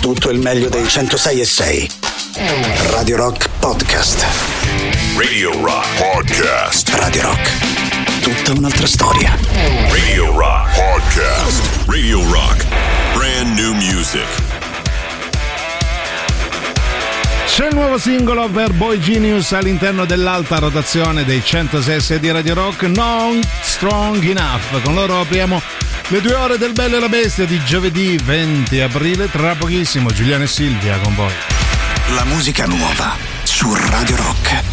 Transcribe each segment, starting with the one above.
tutto il meglio dei 106 e 6. Radio Rock Podcast. Radio Rock Podcast. Radio Rock. Tutta un'altra storia. Radio Rock Podcast. Radio Rock. Brand new music. C'è il nuovo singolo per Boy Genius all'interno dell'alta rotazione dei 106 di Radio Rock, Non Strong Enough. Con loro apriamo le due ore del Bello e la Bestia di giovedì 20 aprile. Tra pochissimo Giuliano e Silvia con voi. La musica nuova su Radio Rock.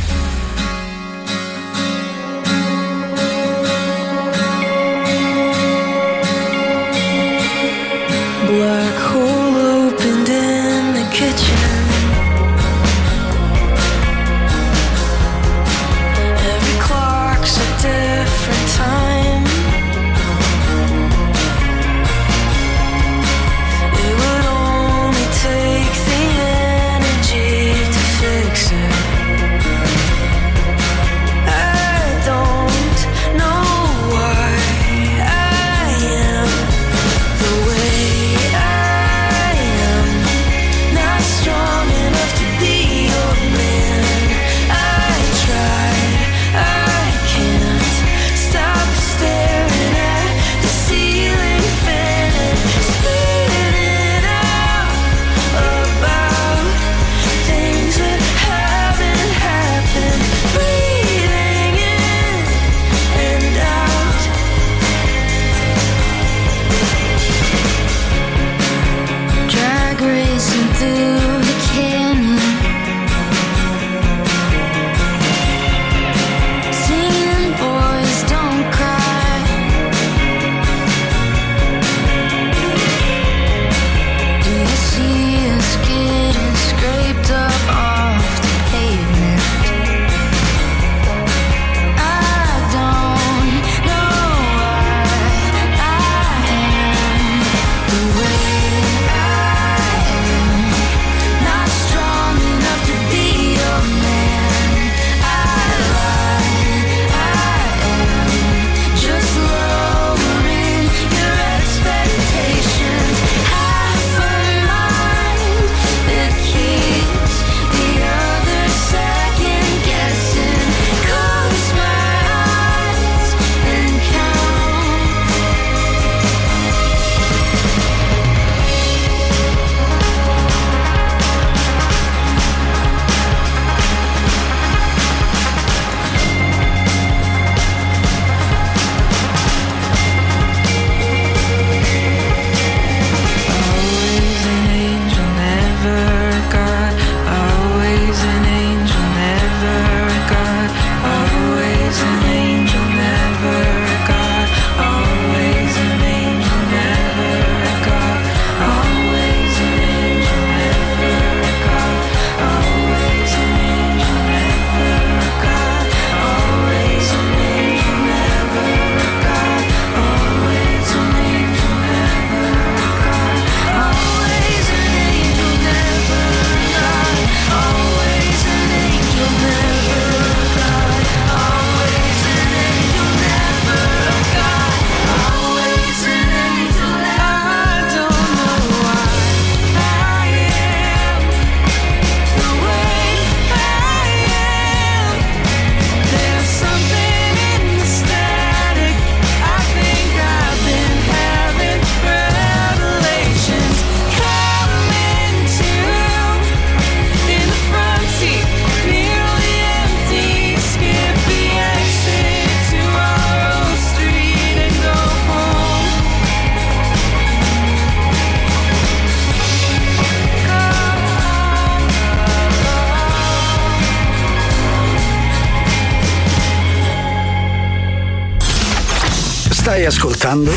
Ascoltando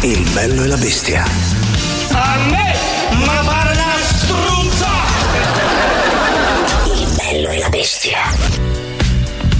Il bello e la bestia. A me, ma pare una struzza! Il bello e la bestia.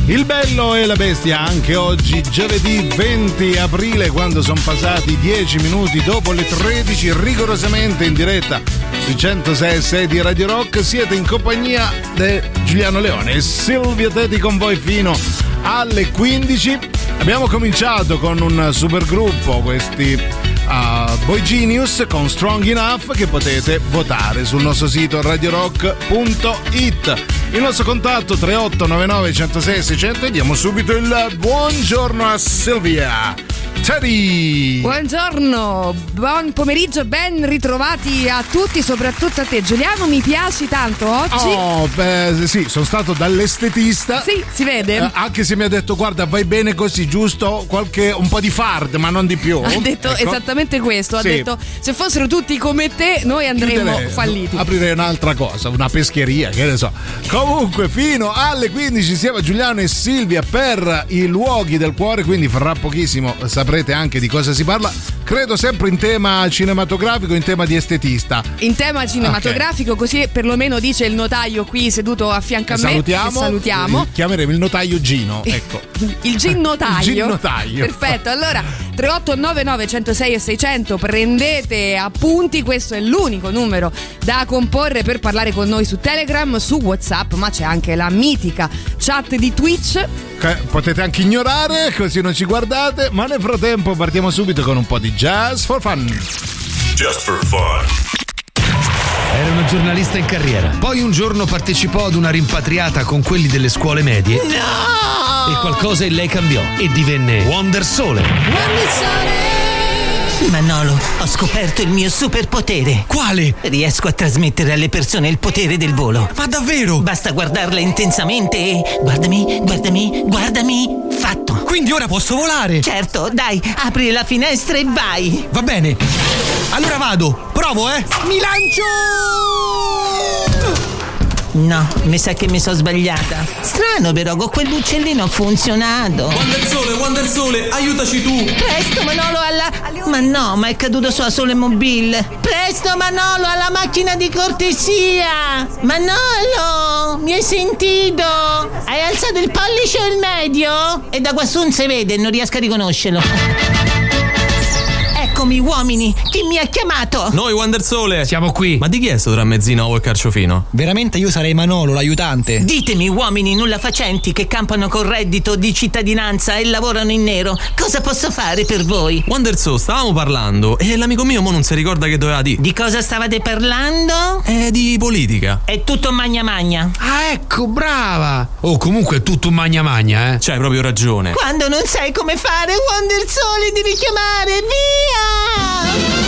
Il bello e la bestia anche oggi, giovedì 20 aprile, quando sono passati 10 minuti dopo le 13, rigorosamente in diretta sui 106 di Radio Rock. Siete in compagnia di Giuliano Leone e Silvia Teti con voi fino alle 15. Abbiamo cominciato con un super gruppo, questi uh, Boy Genius con Strong Enough che potete votare sul nostro sito radiorock.it. Il nostro contatto 3899 106 600 e diamo subito il buongiorno a Silvia. Teddy! Buongiorno, buon pomeriggio, ben ritrovati a tutti, soprattutto a te Giuliano, mi piaci tanto oggi. Oh, beh, sì, sono stato dall'estetista. Sì, si vede. Eh, anche se mi ha detto guarda vai bene così, giusto qualche, un po' di fard, ma non di più. Ha detto Ecco. esattamente questo, ha Sì. detto se fossero tutti come te noi andremmo Chiuderei, falliti. Aprirei un'altra cosa, una pescheria, che ne so. Comunque, fino alle 15 siamo Giuliano e Silvia per i luoghi del cuore, quindi fra pochissimo saprete anche di cosa si parla. Credo sempre in tema cinematografico, in tema di estetista. In tema cinematografico, così perlomeno dice il notaio qui seduto a fianco a me. salutiamo. salutiamo. Eh, Chiameremo il notaio Gino, ecco. Il gin notaio. Il gin notaio. Perfetto. Allora, 3899 106 e 600 prendete appunti, questo è l'unico numero da comporre per parlare con noi su Telegram, su WhatsApp, ma c'è anche la mitica chat di Twitch. Potete anche ignorare, così non ci guardate. Ma nel frattempo partiamo subito con un po' di jazz for fun. Just for fun. Era una giornalista in carriera. Poi un giorno partecipò ad una rimpatriata con quelli delle scuole medie. No! E qualcosa in lei cambiò e divenne Wonder Sole. Manolo, ho scoperto il mio superpotere. Quale? Riesco a trasmettere alle persone il potere del volo. Ma davvero? Basta guardarle intensamente e. Guardami, guardami, guardami. Fatto. Quindi ora posso volare? Certo, dai, apri la finestra e vai. Va bene. Allora vado. Provo, eh. Mi lancio! No, mi sa che mi sono sbagliata. Strano però, con quell'uccellino ha funzionato. Wonder Sole, Wonder Sole, aiutaci tu! Presto Manolo alla... Ma no, ma è caduto sulla sole mobile. Presto Manolo alla macchina di cortesia. Manolo, mi hai sentito? Hai alzato il pollice o il medio? E da quassù non si vede, non riesco a riconoscerlo. Eccomi uomini, chi mi ha chiamato? Noi Wonder Sole! Siamo qui. Ma di chi è sto tra mezzina o il carciofino? Veramente io sarei Manolo, l'aiutante. Ditemi uomini nulla facenti che campano col reddito di cittadinanza e lavorano in nero, cosa posso fare per voi? Wonder Sole, stavamo parlando e l'amico mio mo non si ricorda che doveva dire. Di cosa stavate parlando? È di politica. È tutto magna magna. Ah, ecco, brava. Oh, comunque è tutto magna magna, eh. C'hai proprio ragione. Quando non sai come fare, Wonder Sole devi chiamare, via! now.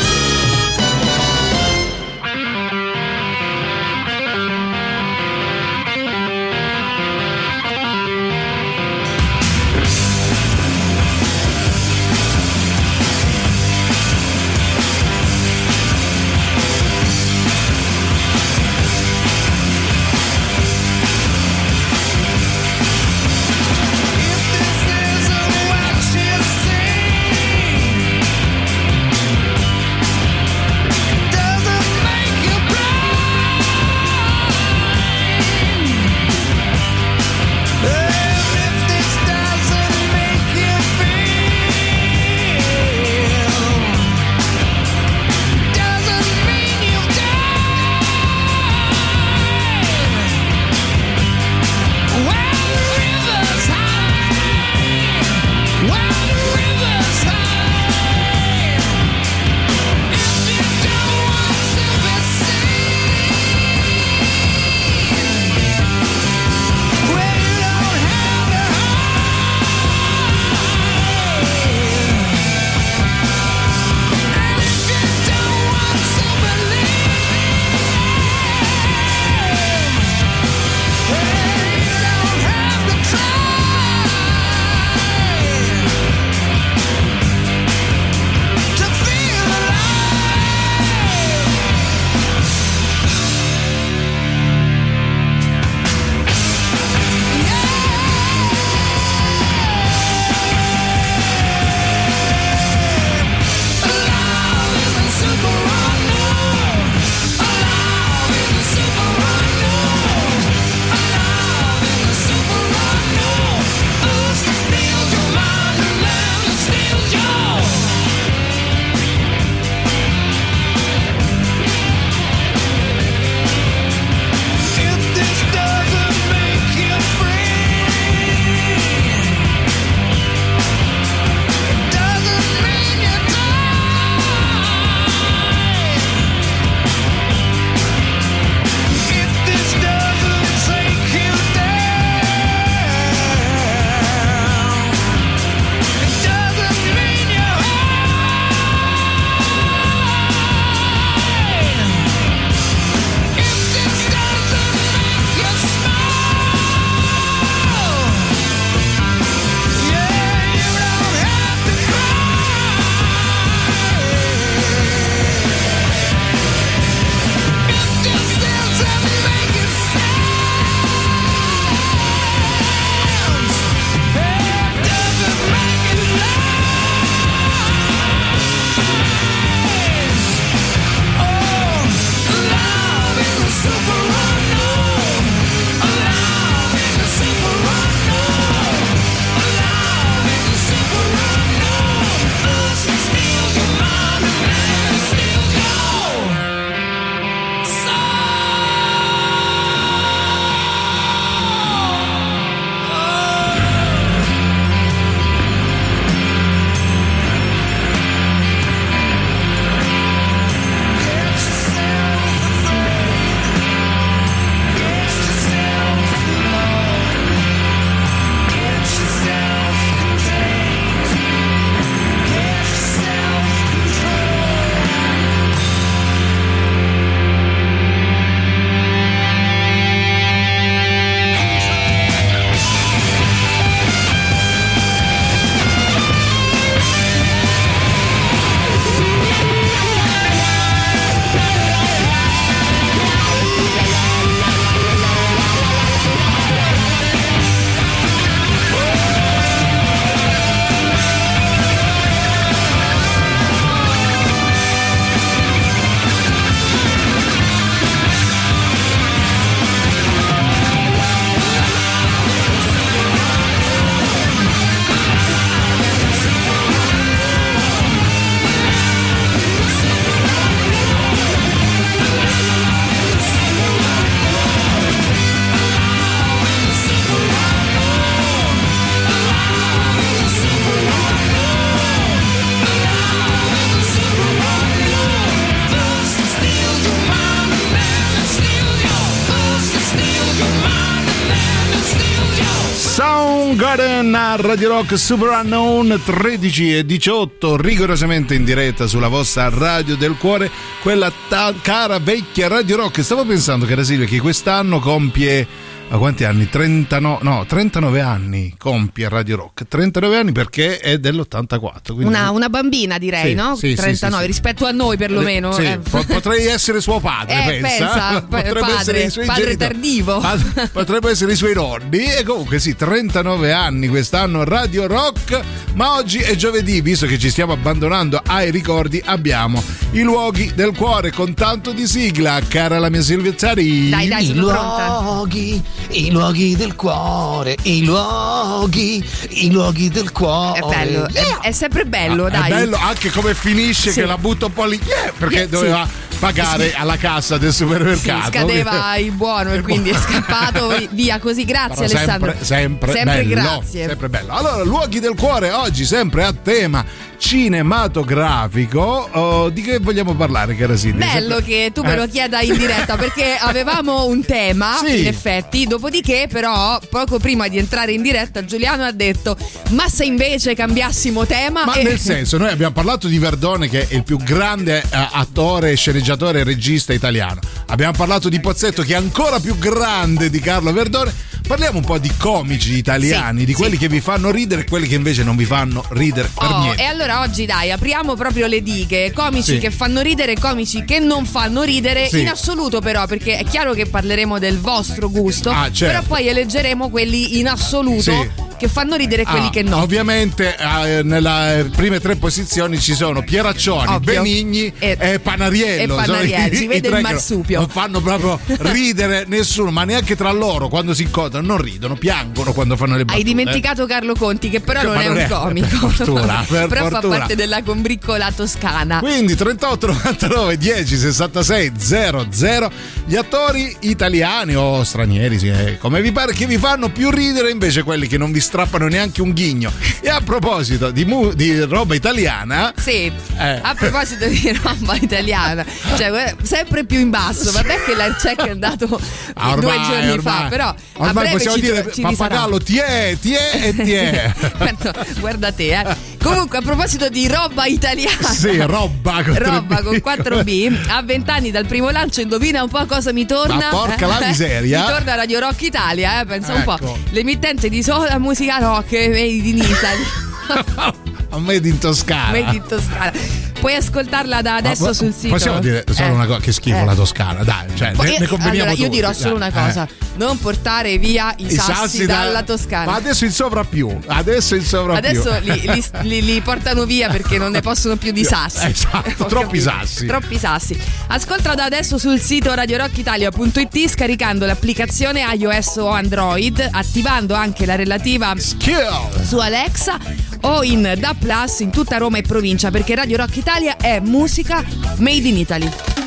Soundgarden a Radio Rock Super Unknown 13 e 18 rigorosamente in diretta sulla vostra radio del cuore quella ta- cara vecchia Radio Rock. Stavo pensando cara Silvia che quest'anno compie a quanti anni? 39, no, 39 anni compie Radio Rock 39 anni perché è dell'84 quindi... Una, una bambina direi, Sì, no? sì, sì, 39 sì, sì. rispetto a noi perlomeno. Sì, eh. po- potrei essere suo padre, Eh, pensa. pensa, Potrebbe padre, essere i suoi padre genitori. tardivo. Pad- potrebbe essere i suoi nonni. E comunque sì, 39 anni quest'anno Radio Rock. Ma oggi è giovedì, visto che ci stiamo abbandonando ai ricordi, abbiamo i luoghi del cuore con tanto di sigla, cara la mia Silvia Zari. Dai, dai, I sono pronta. luoghi, i luoghi del cuore, i luoghi, i luoghi del cuore. È bello, è- Yeah! è, sempre bello, È dai. bello anche come finisce Sì. che la butto un po' lì yeah, perché Yeah, doveva pagare alla cassa del Sì, supermercato. scadeva il buono e quindi è scappato via così. Grazie Però Alessandro. Sempre, sempre, bello, grazie. sempre bello. Allora, luoghi del cuore oggi sempre a tema cinematografico. Oh, di che vogliamo parlare, cara Silvia? Bello Sempre- che tu me lo Eh. chieda in diretta perché avevamo un tema Sì. in effetti, dopodiché però poco prima di entrare in diretta Giuliano ha detto ma se invece cambiassimo tema Ma E- nel senso, noi abbiamo parlato di Verdone che è il più grande eh, attore, sceneggiatore e regista italiano. Abbiamo parlato di Pozzetto che è ancora più grande di Carlo Verdone. Parliamo un po' di comici italiani, Sì, di sì. quelli che vi fanno ridere e quelli che invece non vi fanno ridere per Oh, niente. e allora oggi dai, apriamo proprio le dighe. Comici Sì. che fanno ridere, comici che non fanno ridere, Sì. in assoluto però, perché è chiaro che parleremo del vostro gusto, Ah, certo. però poi eleggeremo quelli in assoluto Sì. che fanno ridere e quelli Ah, che no. Ovviamente eh, nelle prime tre posizioni ci sono Pieraccioni, Ovvio. Benigni E- e, Panariello. Si i vede tre il marsupio. Non fanno proprio ridere nessuno, ma neanche tra loro quando si incontrano non ridono, piangono quando fanno le battute. Hai dimenticato Carlo Conti, che però Che non è non un è- comico. per fortuna, per però fa fortuna. parte della combriccola toscana. Quindi 38 99 10 66 00 gli attori italiani o stranieri, sì, eh, come vi pare, che vi fanno più ridere invece quelli che non vi strappano neanche un ghigno. E a proposito di, mu- di roba italiana, Sì, Eh. a proposito di roba italiana, cioè guarda, sempre più in basso. Vabbè che l'Arcec è andato Ah, due ormai, giorni ormai. fa, però ormai possiamo ci, dire ci pappagallo tiè, tiè e tiè. Guarda, guarda te, eh. Comunque, a proposito di roba italiana. sì, roba con Roba con B. 4B a 20 anni dal primo lancio indovina un po' cosa mi torna Ma porca la miseria. mi torna Radio Rock Italia eh, pensa un po' Ecco. l'emittente di sola musica rock made in Italy Made in Toscana. made in Toscana puoi ascoltarla da adesso Ma- sul sito Possiamo dire solo Eh. una cosa, che schifo Eh. la Toscana, dai, cioè, Poi- ne, ne conveniamo allora, io tutti, dirò solo dai, una cosa: eh. non portare via i, I sassi, da- dalla Toscana. Ma adesso in sovrappiù, adesso in sovrappiù. Adesso li, li- li- li portano via perché non ne possono più di sassi. Esatto, troppi sassi. Troppi sassi. Ascolta da adesso sul sito radiorockitalia.it scaricando l'applicazione iOS o Android, attivando anche la relativa Skill. su Alexa o in Da Plus in tutta Roma e provincia perché Radio Rock Italia è musica made in Italy.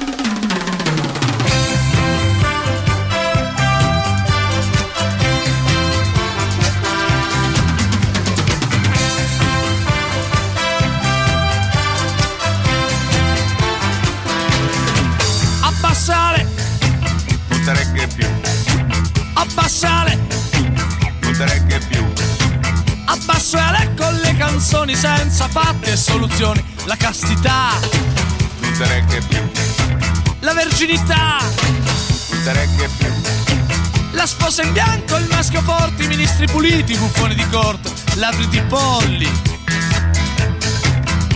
Canzoni senza fatti e soluzioni. La castità, non te regge più, la verginità, non te regge più, la sposa in bianco, il maschio forte, i ministri puliti, i buffoni di corte, ladri di polli,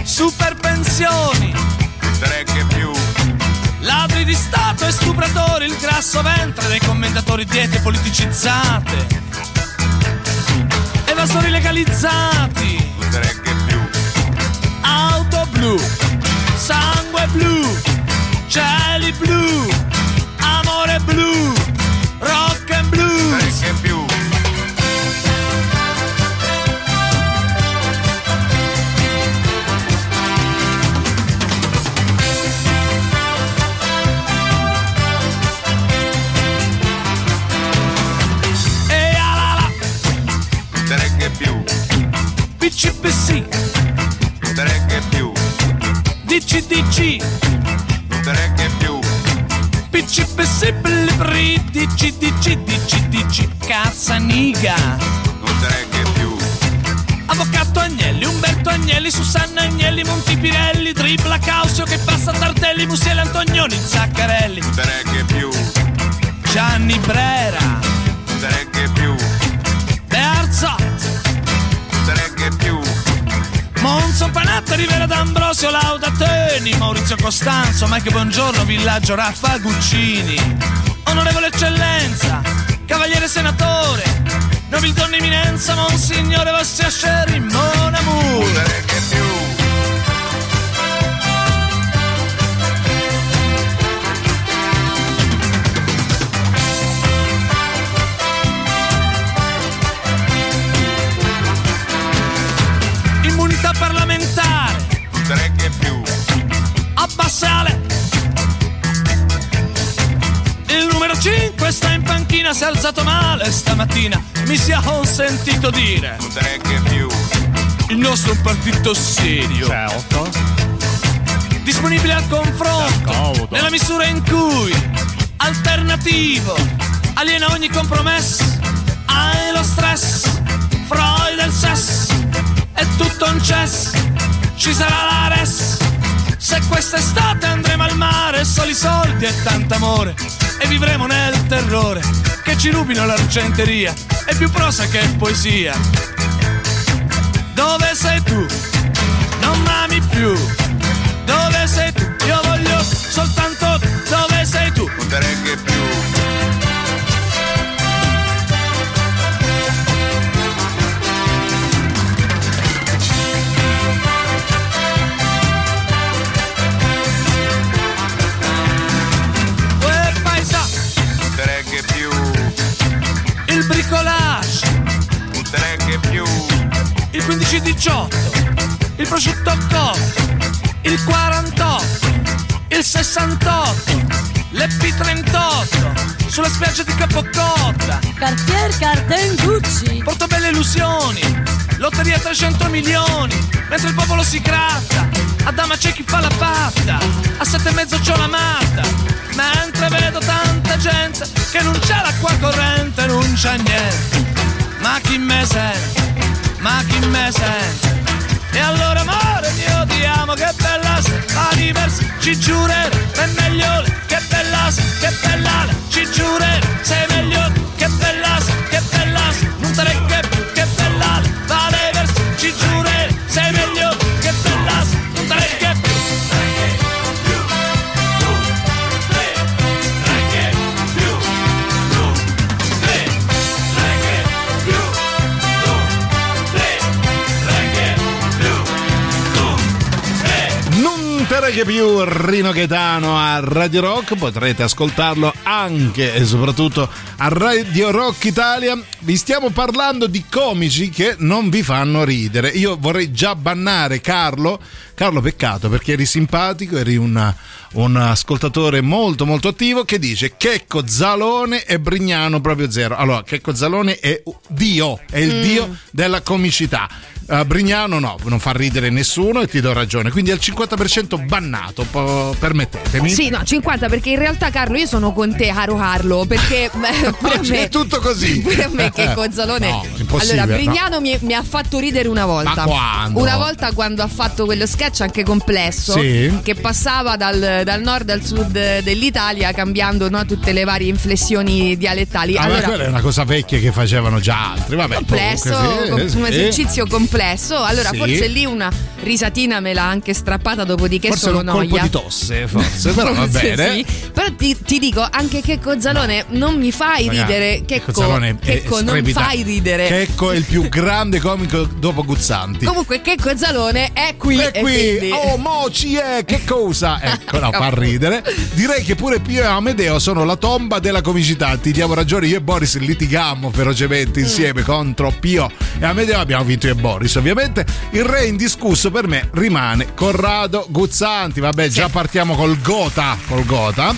super pensioni, non te regge più, ladri di Stato e stupratori, il grasso ventre dei commentatori diete politicizzate, evasori legalizzati. Blu, sangue blu, cieli blu, amore blu, rock and blues. regge più, E più, BCBC, Te regge più, BCBC, Blibri, DCDC, DCDC, cazzaniga, che più. Avvocato Agnelli, Umberto Agnelli, Susanna Agnelli, Montipirelli, Tripla Causio che passa Tartelli, Musiele Antonioni, Zaccarelli, Potere che più. Gianni Brera, Monzo Panatta, Rivera D'Ambrosio, Lauda Teni, Maurizio Costanzo, Mike Buongiorno, Villaggio Raffa Guccini, Onorevole Eccellenza, Cavaliere Senatore, Nobildonna Eminenza, Monsignore Vassia Sherry, Mon Amour. In panchina, si è alzato male stamattina, mi sia consentito dire. Che più. Il nostro è un partito serio. Certo. Disponibile al confronto, nella misura in cui alternativo, aliena ogni compromesso, hai lo stress, Freud del sesso, è tutto un cess, ci sarà la res. Se quest'estate andremo al mare, soli soldi e tanto amore, e vivremo nel terrore che ci rubino l'argenteria, è più prosa che poesia. Dove sei tu? Non m'ami più. Dove sei tu? Io voglio soltanto dove sei tu? Potere che più. Bricolage, Potere che più. il 15-18, il prosciutto cotto, il 48, il 68, l'Ep38, sulla spiaggia di Capocotta, Cartier Carden Gucci. Portobelle illusioni, lotteria 300 milioni, mentre il popolo si gratta, a dama c'è chi fa la patta, a sette e mezzo c'ho la matta, mentre vedo tanta gente che non c'è l'acqua corrente, non c'è niente, ma chi me sente, ma chi me sente, e allora amore mio ti amo, che bella sei, a diversi ci giurerò, è meglio che bella che bella ci giurerò, sei meglio che bella che bella non più, che bella Reghe più Rino Gaetano a Radio Rock, potrete ascoltarlo anche e soprattutto a Radio Rock Italia. Vi stiamo parlando di comici che non vi fanno ridere. Io vorrei già bannare Carlo. Carlo, peccato perché eri simpatico, eri una- un ascoltatore molto molto attivo che dice Checco Zalone e Brignano proprio zero. Allora, Checco Zalone è Dio, è il Mm. Dio della comicità. Uh, Brignano no, non fa ridere nessuno e ti do ragione. Quindi al 50% bannato, po- permettetemi. Sì, no, 50 perché in realtà Carlo io sono con te, caro Carlo, perché Oggi me è tutto così. A me che Cozzalone. No, impossibile, allora, no. Brignano mi, mi ha fatto ridere una volta. Ma quando? Una volta quando ha fatto quello sketch anche complesso Sì. che passava dal, dal nord al sud dell'Italia cambiando no, tutte le varie inflessioni dialettali. Ah, ma allora, quella è una cosa vecchia che facevano già altri. Vabbè, complesso, comunque, com- sì, un sì. esercizio complesso. Allora, Sì. forse lì una risatina me l'ha anche strappata, dopodiché Forse solo un colpo noia. di tosse, forse, però va bene. sì. Però ti, ti dico anche che Cozzalone non mi fai Ragazzi, ridere. Checco, Cozzalone è Checco non fai ridere. Checco è il più grande comico dopo Guzzanti. Comunque, che Cozzalone è qui. E qui, quindi- oh Moci è, che cosa? Ecco, no, fa ridere. Direi che pure Pio e Amedeo sono la tomba della comicità. Ti diamo ragione, io e Boris litigammo Mm. ferocemente insieme contro Pio e Amedeo. Abbiamo vinto io e Boris, ovviamente. Il re indiscusso per me rimane Corrado Guzzanti. Vabbè, già partiamo col Gota. Col Gota.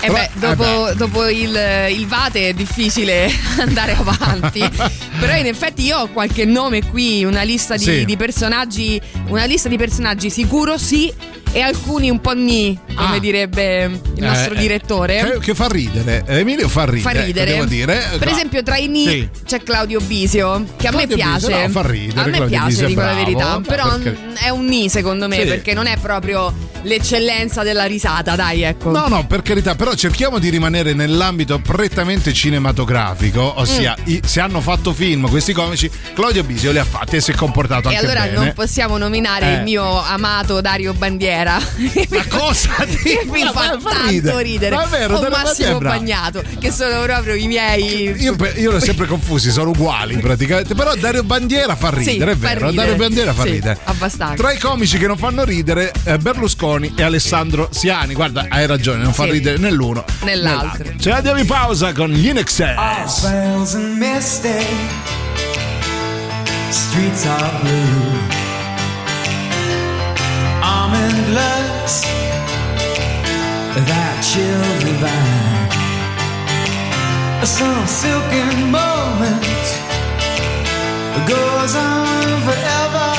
Eh beh, dopo, dopo il, il Vate è difficile andare avanti. Però in effetti io ho qualche nome qui, una lista di, Sì. di personaggi, una lista di personaggi sicuro sì, e alcuni un po' ni, come Ah. direbbe il nostro Eh, eh, direttore. Che, che fa ridere. Emilio fa ridere. Fa ridere. Devo dire. Per esempio, tra i ni Sì. c'è Claudio Bisio, che a me Claudio piace. Bisio, no, fa ridere, A me Claudio piace, Bisio dico la verità. Però perché- è un ni, secondo me, Sì. perché non è proprio l'eccellenza della risata, dai, ecco. No, no, per carità, però cerchiamo di rimanere nell'ambito prettamente cinematografico, ossia Mm. i- se hanno fatto film questi comici, Claudio Bisio li ha fatti e si è comportato E anche allora bene. non possiamo nominare Eh. il mio amato Dario Bandiera. Ma cosa che mi fa ma- fa tanto ridere. ridere. Ma è vero, Dario Massimo è. Bagnato, che sono proprio i miei. Io, io li ho sempre confusi, sono uguali praticamente. Però Dario Bandiera fa Sì, ridere, è fa vero. ridere. Dario Bandiera fa Sì, ridere. abbastanza. Tra i comici che non fanno ridere, eh, Berlusconi e Alessandro Siani. Guarda, hai ragione, non fa Sì. ridere né l'uno né Nell'altro. l'altro. Ce la diamo in pausa con gli In Excess. Bells and misty, streets are blue. Almond looks that chill divine. Some silken moment goes on forever,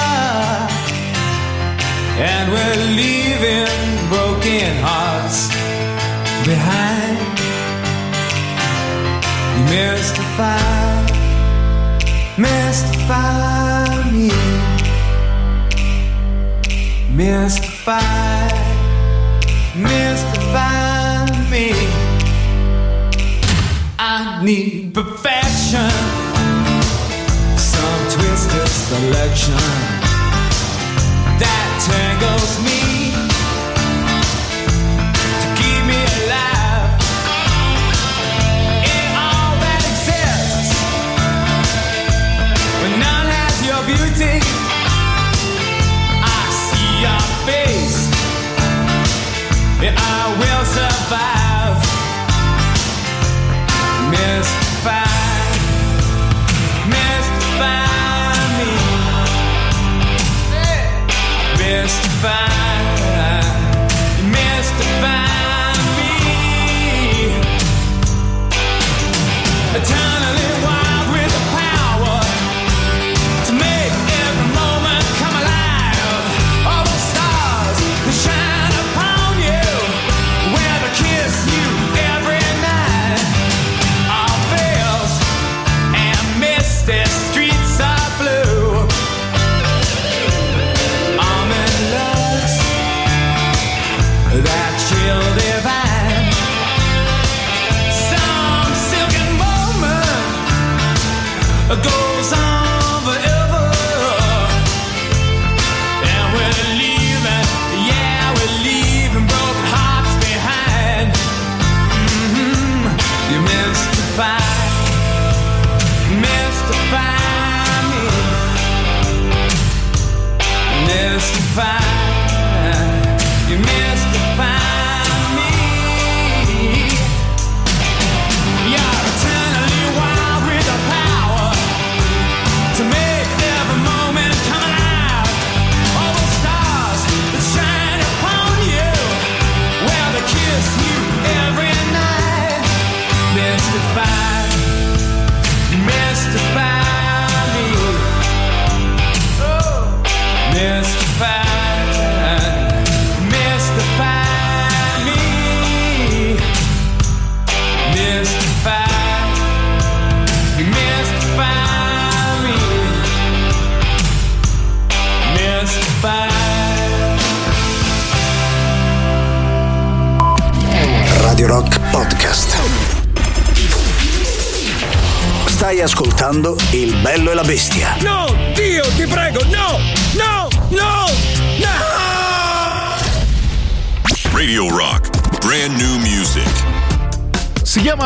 and we're leaving broken hearts behind. You mystify, mystify me. Mystify, mystify me. I need perfection, some twisted selection that tangles me find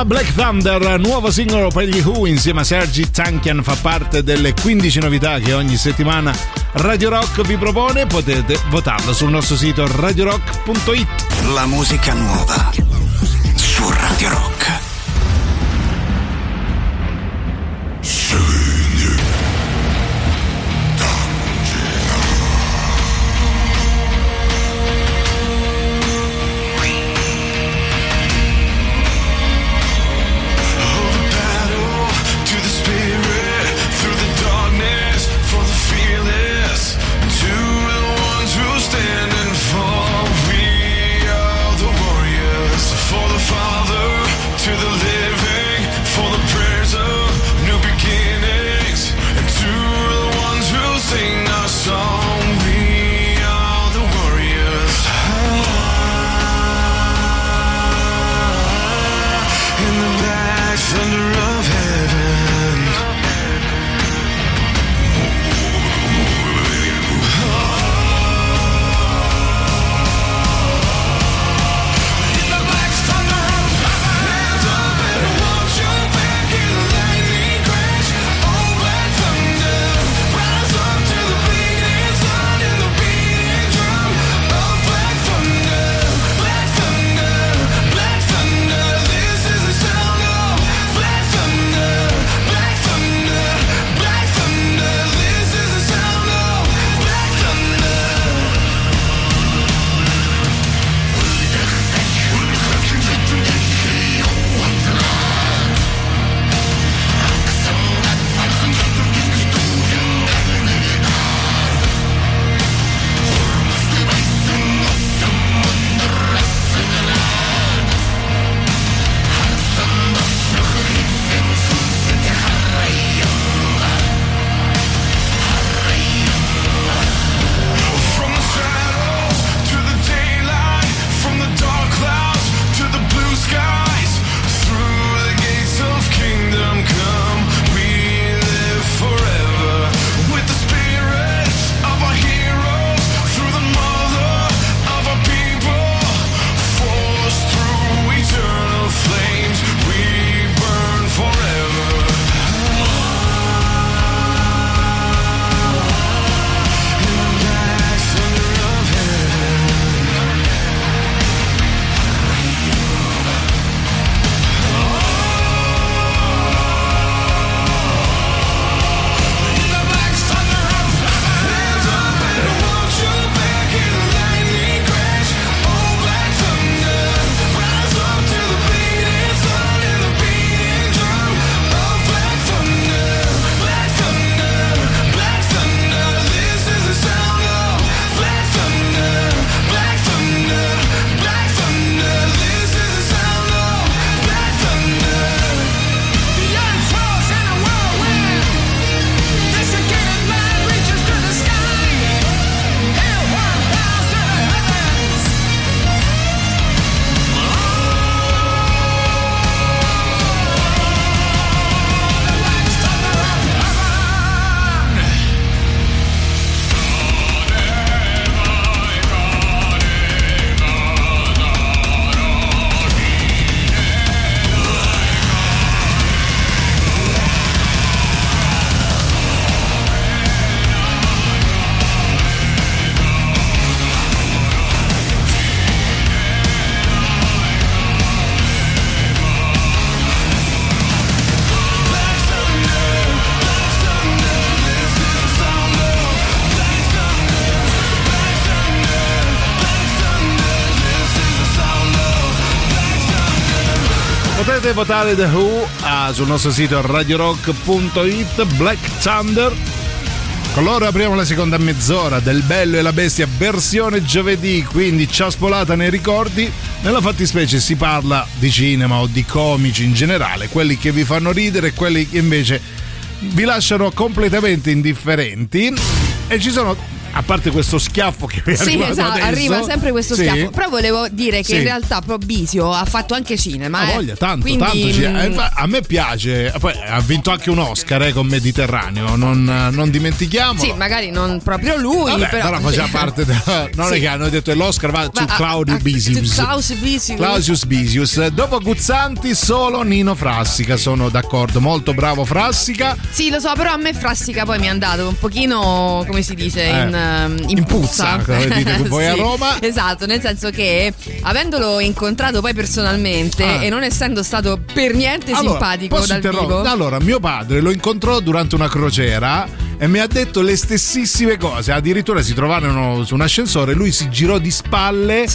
Black Thunder, nuovo singolo per gli Who insieme a Sergi Tankian, fa parte delle 15 novità che ogni settimana Radio Rock vi propone, potete votarlo sul nostro sito radiorock.it. La musica nuova su Radio Rock. Potete votare The Who ah, sul nostro sito radiorock.it Black Thunder. Con loro apriamo la seconda mezz'ora del Bello e la Bestia versione giovedì, quindi ciao spolata nei ricordi. Nella fattispecie si parla di cinema o di comici in generale, quelli che vi fanno ridere e quelli che invece vi lasciano completamente indifferenti. E ci sono, a parte questo schiaffo che è Sì, esatto, adesso, arriva sempre questo sì. schiaffo. Però volevo dire che Sì. in realtà Probisio ha fatto anche cinema. Ha eh. voglia, tanto, Quindi, tanto. ci- mm, eh, a me piace. Poi ha vinto anche un Oscar eh, con Mediterraneo, non, non dimentichiamolo. Sì, magari non proprio lui, Vabbè, però, però, faceva parte da, non è Sì. che hanno detto l'Oscar va su Claudio Bisius Clausius Bisius. Clausius Bisius dopo Guzzanti solo Nino Frassica sono d'accordo molto bravo Frassica Sì, lo so, però a me Frassica poi mi è andato un pochino, come si dice, Eh, in, in, in puzza, come dite voi a Sì, Roma. Esatto, nel senso che avendolo incontrato poi personalmente Ah. e non essendo stato per niente allora, simpatico dal interrompere? vivo. allora mio padre lo incontrò durante una crociera e mi ha detto le stessissime cose addirittura si trovarono su un ascensore lui si girò di spalle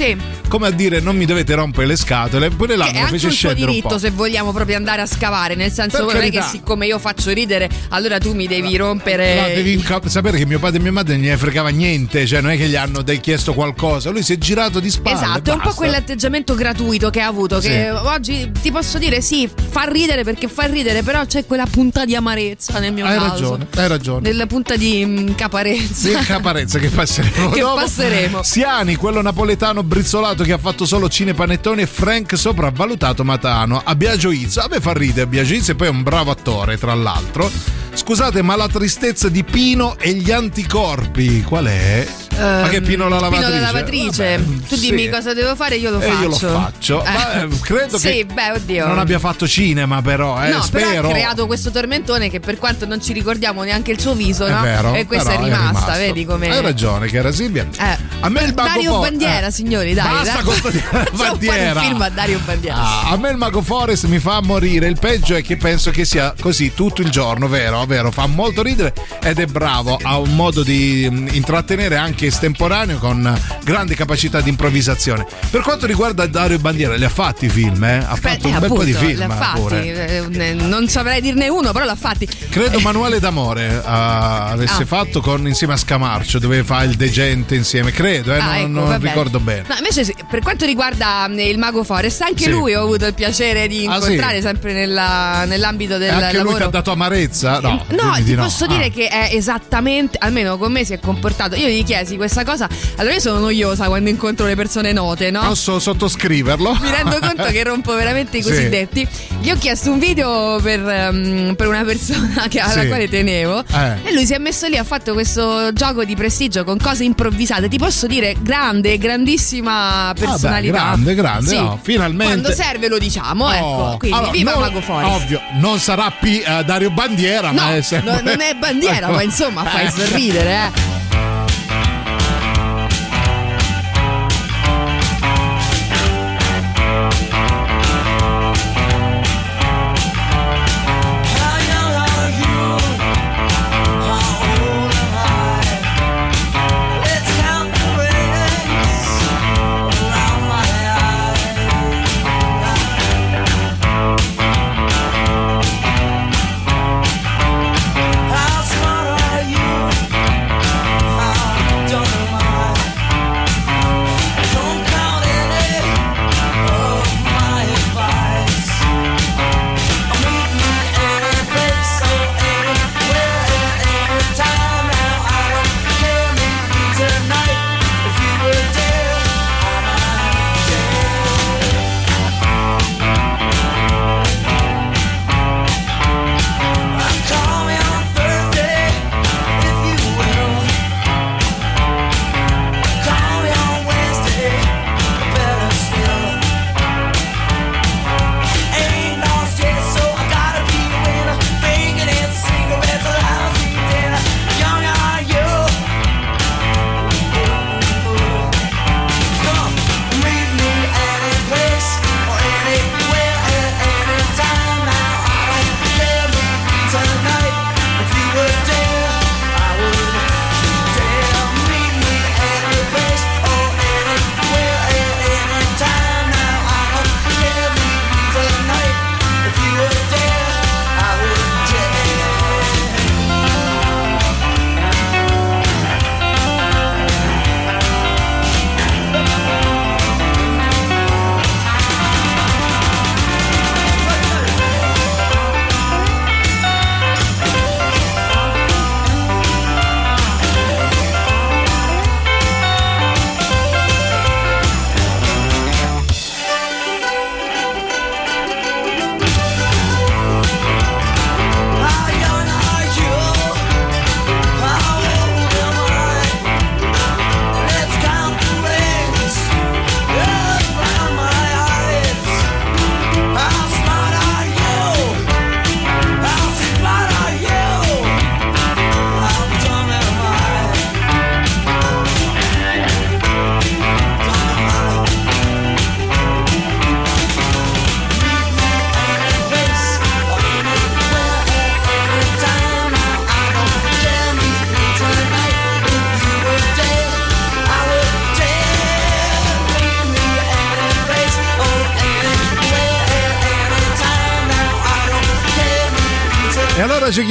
come a dire non mi dovete rompere le scatole pure là Che lo fece un scendere un diritto po' se vogliamo proprio andare a scavare, nel senso non è che siccome io faccio ridere, allora tu mi devi rompere. No, devi sapere che mio padre e mia madre non gliene fregava niente, cioè non è che gli hanno chiesto qualcosa, lui si è girato di spalle. Esatto, è un po' quell'atteggiamento gratuito che ha avuto. Sì. Che oggi ti posso dire sì, fa ridere perché fa ridere, però c'è quella punta di amarezza nel mio Hai caso. ragione, hai ragione. Nella punta di mm, caparezza. Sì, caparezza che passeremo Che dopo. passeremo. Siani, quello napoletano brizzolato che ha fatto solo cinepanettoni e Frank sopravvalutato Matano. A Biagio Izzo, a me fa ridere Biagio Izzo e poi è un bravo attore tra l'altro. Scusate, ma la tristezza di Pino e gli anticorpi, qual è? Ma che Pino la lavatrice? Ehm, Pino la lavatrice. Vabbè, tu dimmi sì. cosa devo fare, io lo E faccio. io lo faccio. Eh. Ma, eh, credo sì, che beh, oddio. Non abbia fatto cinema però, eh, no, spero. però ha creato questo tormentone che per quanto non ci ricordiamo neanche il suo viso, È no? vero, e questa è rimasta, rimasto. vedi come. Hai ragione, che era Silvia. Eh. A me il mago Dario Fo- Bandiera, eh. signori, dai. Basta dai. con bandiera. un film a Dario Bandiera. Ah, a me il mago Forest mi fa morire. Il peggio è che penso che sia così tutto il giorno, vero? Vero, fa molto ridere ed è bravo. Ha un modo di mm, intrattenere anche estemporaneo con grande capacità di improvvisazione. Per quanto riguarda Dario Bandiera, li ha fatti i film, eh? Ha Beh, fatto eh, un bel po' di appunto, film. l'ha fatti. eh, Non saprei dirne uno, però l'ha fatti. Credo Manuele d'Amore eh, avesse Ah. fatto con, insieme a Scamarcio, dove fa il degente insieme, credo, eh, Ah, non, ecco, non ricordo bene. No, invece sì, per quanto riguarda mm, il Mago Forest, anche Sì. lui ho avuto il piacere di Ah, incontrare sì? sempre nella- nell'ambito del anche lui lavoro. che ha dato amarezza? No, No, ti no. posso Ah. dire che è esattamente, almeno con me si è comportato. Io gli chiesi questa cosa. Allora io sono noiosa quando incontro le persone note, no? Posso sottoscriverlo? Mi rendo conto che rompo veramente i Sì. cosiddetti. Gli ho chiesto un video per, ehm, per una persona che- alla Sì. quale tenevo. Eh. E lui si è messo lì, ha fatto questo gioco di prestigio con cose improvvisate. Ti posso dire, grande, grandissima personalità. Ah, grande, grande, Sì. no, finalmente. Quando serve lo diciamo, Oh, ecco. Quindi, allora, viva non- Mago Forest. Ovvio, non sarà P, eh, Dario Bandiera, No, ma è sempre... no, non è bandiera, ma insomma fai sorridere, eh.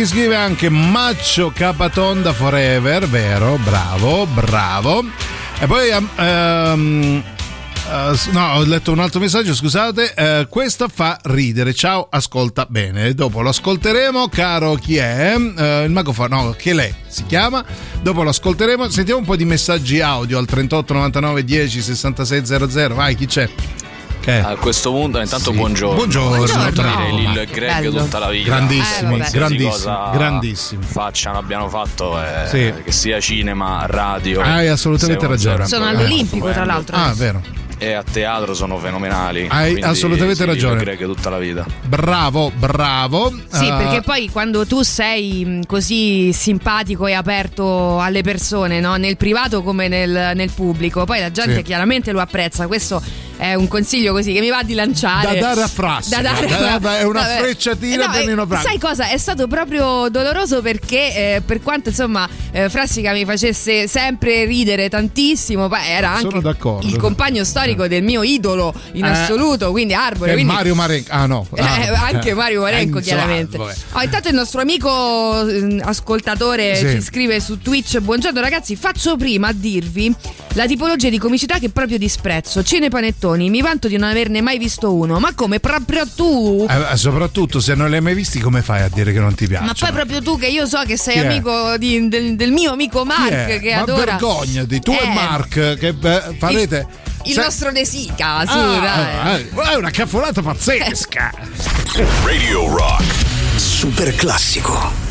Scrive anche Maccio Capatonda Forever, vero, bravo, bravo. E poi eh, s- no, ho letto un altro messaggio, scusate. Eh, questa fa ridere. Ciao, ascolta bene. Dopo lo ascolteremo, caro chi è? Eh, il mago fa no, che lei si chiama. Dopo lo ascolteremo. Sentiamo un po' di messaggi audio al 38 99 10 66 00. Vai, chi c'è? Che? A questo punto, intanto Sì. buongiorno. Buongiorno, Voglio bravo, ma- il Greg bello. tutta la vita. Grandissimi, Eh, grandissimi, grandissimi. Facciano, abbiano fatto, eh, Sì. che sia cinema, radio. Hai assolutamente ragione. Sono all'Olimpico, tra l'altro. Ah, vero. E a teatro sono fenomenali. Hai assolutamente sì, ragione. il Greg tutta la vita. Bravo, bravo. Sì, Eh, perché poi quando tu sei mh, così simpatico e aperto alle persone, no? nel privato come nel, nel pubblico, poi la gente Sì. chiaramente lo apprezza. Questo è un consiglio così che mi va di lanciare. Da dare a Frassica, Da dare da- da- è una Vabbè. frecciatina No, per eh, Nino Franco. Sai cosa? È stato proprio doloroso perché, eh, per quanto insomma, eh, Frassica mi facesse sempre ridere tantissimo, era anche il compagno storico del mio idolo in Eh. assoluto, quindi Arbore. Quindi- Mario Marenco. Ah, no. Ah, eh, anche Mario Marenco, Eh, insomma, chiaramente. Oh, intanto il nostro amico eh, ascoltatore Sì. ci scrive su Twitch: Buongiorno ragazzi, faccio prima a dirvi la tipologia di comicità che proprio disprezzo. Cine panettoni, mi vanto di non averne mai visto uno. Ma come proprio tu? Eh, soprattutto se non li hai mai visti, come fai a dire che non ti piacciono? Ma poi proprio tu che io so che sei Chi amico di- del, del mio amico Mark che Ma adora vergognati, tu e Eh, Mark che eh, farete. il se- nostro De Sica, Ah, dai. eh, è una caffolata pazzesca. Radio Rock. Super classico.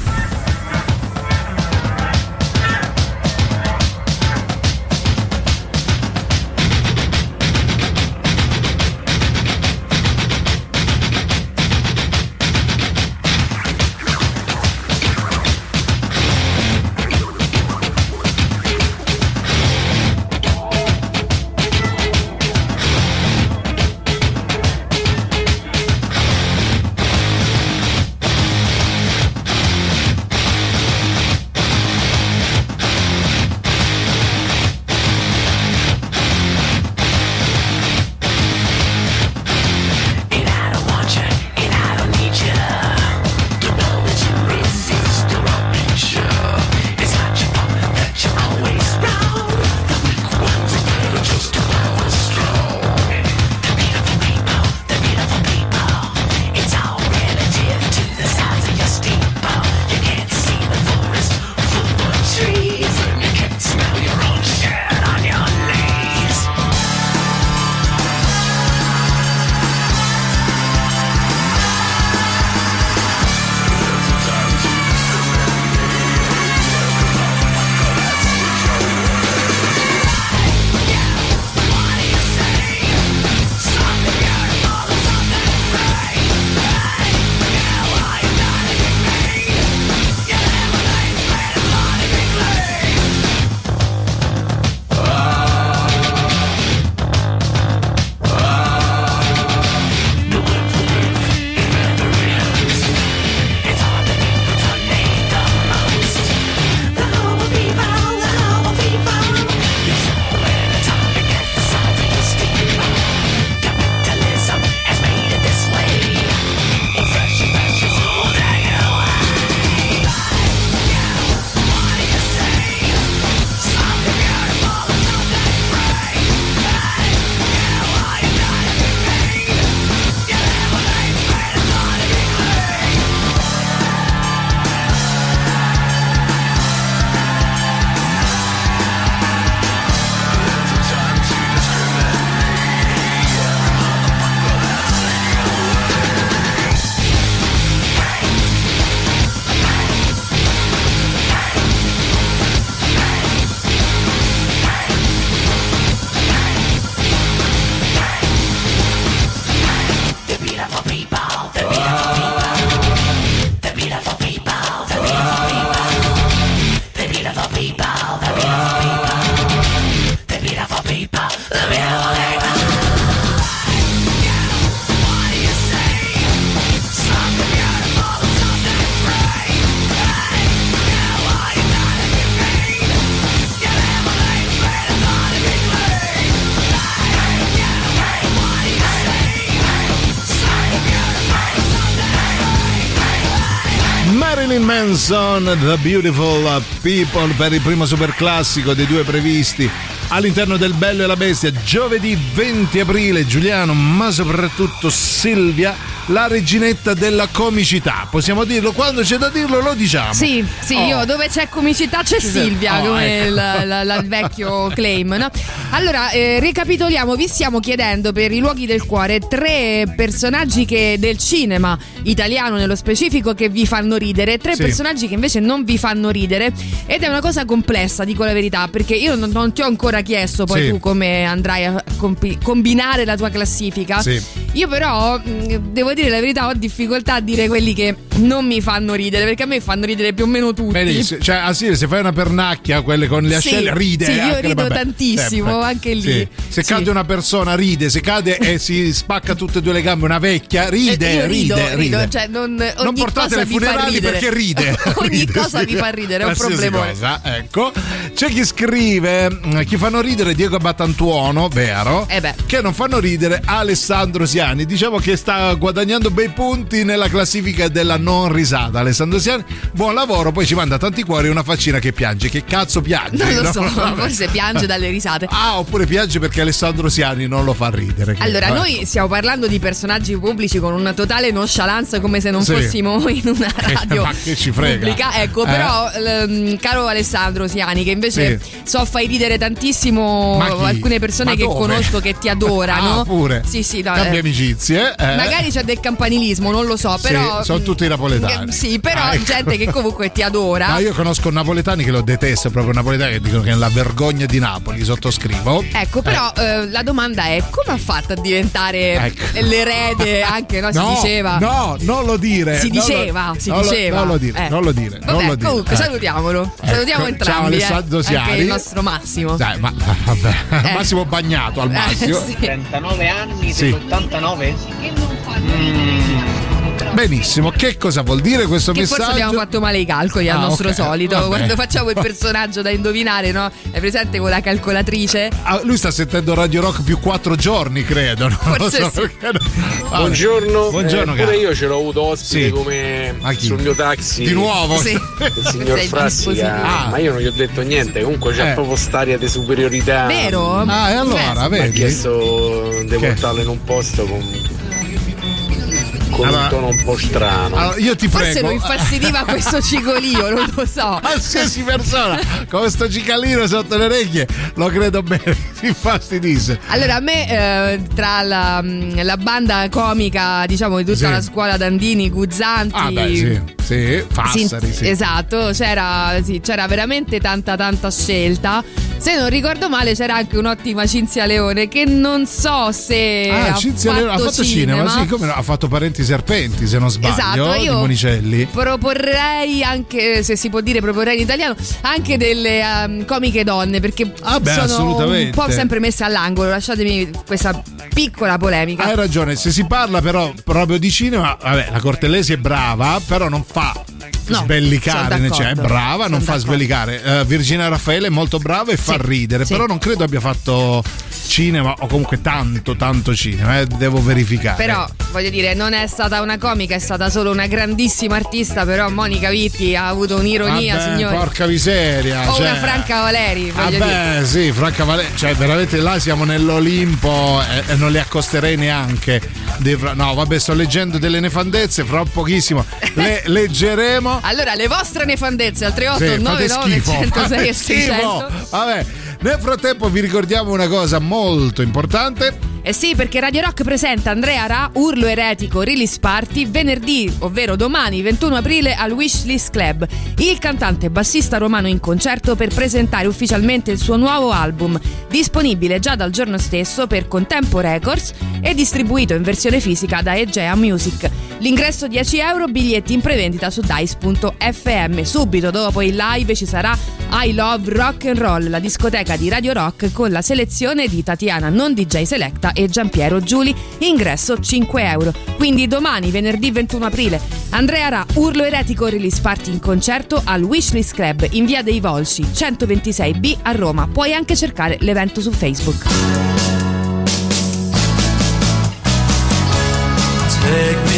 Manson, The Beautiful People per il primo super classico dei due previsti all'interno del Bello e la Bestia giovedì 20 aprile Giuliano ma soprattutto Silvia la reginetta della comicità possiamo dirlo quando c'è da dirlo lo diciamo Sì, sì, Oh. io dove c'è comicità c'è Silvia, oh, come ecco. il, la- la- il vecchio claim. no? Allora, eh, ricapitoliamo, vi stiamo chiedendo per i luoghi del cuore tre personaggi che, del cinema italiano nello specifico che vi fanno ridere, tre Sì. personaggi che invece non vi fanno ridere ed è una cosa complessa, dico la verità, perché io non, non ti ho ancora chiesto poi Sì. tu come andrai a compi- combinare la tua classifica. Sì. Io però mh, devo dire la verità, ho difficoltà a dire quelli che non mi fanno ridere, perché a me fanno ridere più o meno tutti. Benissimo. Cioè, ah sì, se fai una pernacchia, quelle con le Sì, ascelle, ride. sì, io rido vabbè. tantissimo, Eh, anche lì. sì. Se Sì. cade una persona, ride. Se cade e si spacca tutte e due le gambe, una vecchia, ride, Eh, rido, ride, rido, ride. cioè non, non portate le funerali perché ride. ogni Ride, cosa sì. mi fa ridere, è un problema. ecco. C'è chi scrive: mm, Chi fanno ridere Diego Battantuono, vero? Eh beh. Che non fanno ridere Alessandro Siani. Diciamo che sta guadagnando bei punti nella classifica della non risata. Alessandro Siani, buon lavoro. Poi ci manda tanti cuori e una faccina che piange. Che cazzo piange? Non lo No? so, Vabbè. forse piange dalle risate. Ah, oppure piange perché Alessandro Siani non lo fa ridere. Allora, vabbè. noi stiamo parlando di personaggi pubblici con una totale nonchalance come se non Sì. fossimo in una radio Ma che ci frega? pubblica. Ecco, Eh. però, l- caro Alessandro Siani, che invece so fai ridere tantissimo alcune persone Ma che dove? conosco che ti adorano. Ah, pure. Sì, sì, no, eh, amicizie. eh. Magari c'è del campanilismo, non lo so, Sì, però. sono tutti napoletani. Mm, Sì, però Ah, ecco. gente che comunque ti adora. No, io conosco napoletani che lo detesto, proprio napoletani che dicono che è la vergogna di Napoli, sottoscrivo. Ecco, però eh, la domanda è come ha fatto a diventare Ecco. l'erede anche, no? Si no, diceva. No, non lo dire. Si non lo- diceva, si non lo- diceva. non lo dire, Eh. non lo dire. Vabbè, non lo dire. comunque Eh. salutiamolo. Ecco, Salutiamo ciao entrambi. Alessandro eh. Siani. Il nostro Massimo. Dai, ma vabbè, Massimo bagnato al massimo. Eh, sì. 39 anni Sì. dell'89? 到没？嗯。Benissimo, che cosa vuol dire questo Che messaggio? forse abbiamo fatto male i calcoli al Ah, nostro ok, solito. vabbè. Quando facciamo il personaggio da indovinare, no? È presente con la calcolatrice? Ah, lui sta sentendo Radio Rock più quattro giorni, credo. Non lo Forse so sì. perché no. Buongiorno, Buongiorno, eh, io ce l'ho avuto ospite Sì. come sul mio taxi. Di nuovo? Sì. Il signor Frassica, dispositivo. Ah. ma io non gli ho detto niente, comunque c'è Eh. proprio st'aria di superiorità. Vero? Ah, e allora, Mi ha vedi? chiesto di portarlo in un posto con, con Allora- un tono un po' strano. Allora, io ti Forse prego. lo infastidiva questo cigolio, non lo so. Qualsiasi persona con questo cicalino sotto le orecchie lo credo bene, si infastidisse. Allora, a me eh, tra la, mm, la banda comica, diciamo, di tutta Sì. la scuola Dandini, Guzzanti. Ah, beh, sì, sì, Fassari, sì. Esatto, c'era, sì, c'era veramente tanta tanta scelta. Se non ricordo male c'era anche un'ottima Cinzia Leone che non so se Ah, ha, Cinzia fatto Leone ha fatto cinema, sì, come no? ha fatto Parenti Serpenti, se non sbaglio, Esatto, di io Monicelli. proporrei anche, se si può dire proporrei in italiano, anche delle ehm, comiche donne perché Ah, beh, sono un po' sempre messe all'angolo, lasciatemi questa piccola polemica. Hai ragione, se si parla però proprio di cinema, vabbè, la Cortellesi è brava, però non fa No, sbellicare, cioè è brava, non fa d'accordo. sbellicare. Eh, Virginia Raffaele è molto brava e fa ridere, sì. però non credo abbia fatto cinema o comunque tanto tanto cinema, eh, devo verificare. Però voglio dire, non è stata una comica, è stata solo una grandissima artista. Però Monica Vitti ha avuto un'ironia, Vabbè, signore. porca miseria, o cioè- una Franca Valeri, voglio dire. Vabbè, sì, Franca Valeri, cioè veramente là siamo nell'Olimpo e, e non le accosterei neanche. no, vabbè, sto leggendo delle nefandezze, fra pochissimo le leggeremo. Allora, le vostre nefandezze al 38 Sì, fate 99 schifo, 106 fate e schifo. 600. Vabbè, nel frattempo vi ricordiamo una cosa molto importante. Eh sì, perché Radio Rock presenta Andrea Ra, Urlo Eretico, Release Party, venerdì, ovvero domani, 21 aprile, al Wishlist Club. Il cantante bassista romano in concerto per presentare ufficialmente il suo nuovo album, disponibile già dal giorno stesso per Contempo Records e distribuito in versione fisica da Egea Music. L'ingresso 10 euro, biglietti in prevendita su dice.fm. Subito dopo il live ci sarà I Love Rock and Roll, la discoteca di Radio Rock con la selezione di Tatiana Non DJ Selecta e Giampiero Giuli, ingresso 5 euro. Quindi domani, venerdì 21 aprile, Andrea Ra, Urlo Eretico Release Party in concerto al Wishlist Club in via dei Volsci 126B a Roma. Puoi anche cercare l'evento su Facebook. Take me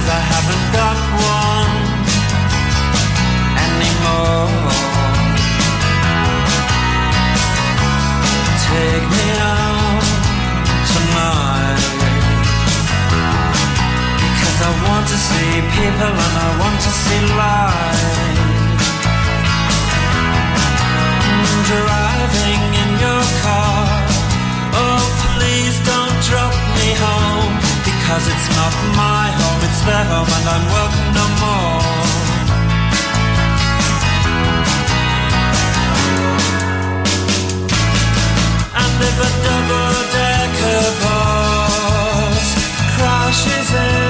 because I haven't got one anymore. Take me out tonight because I want to see people and I want to see light. Driving in your car, oh please don't drop me home because it's not my home, it's their home and I'm welcome no more. And if a double-decker bus crashes into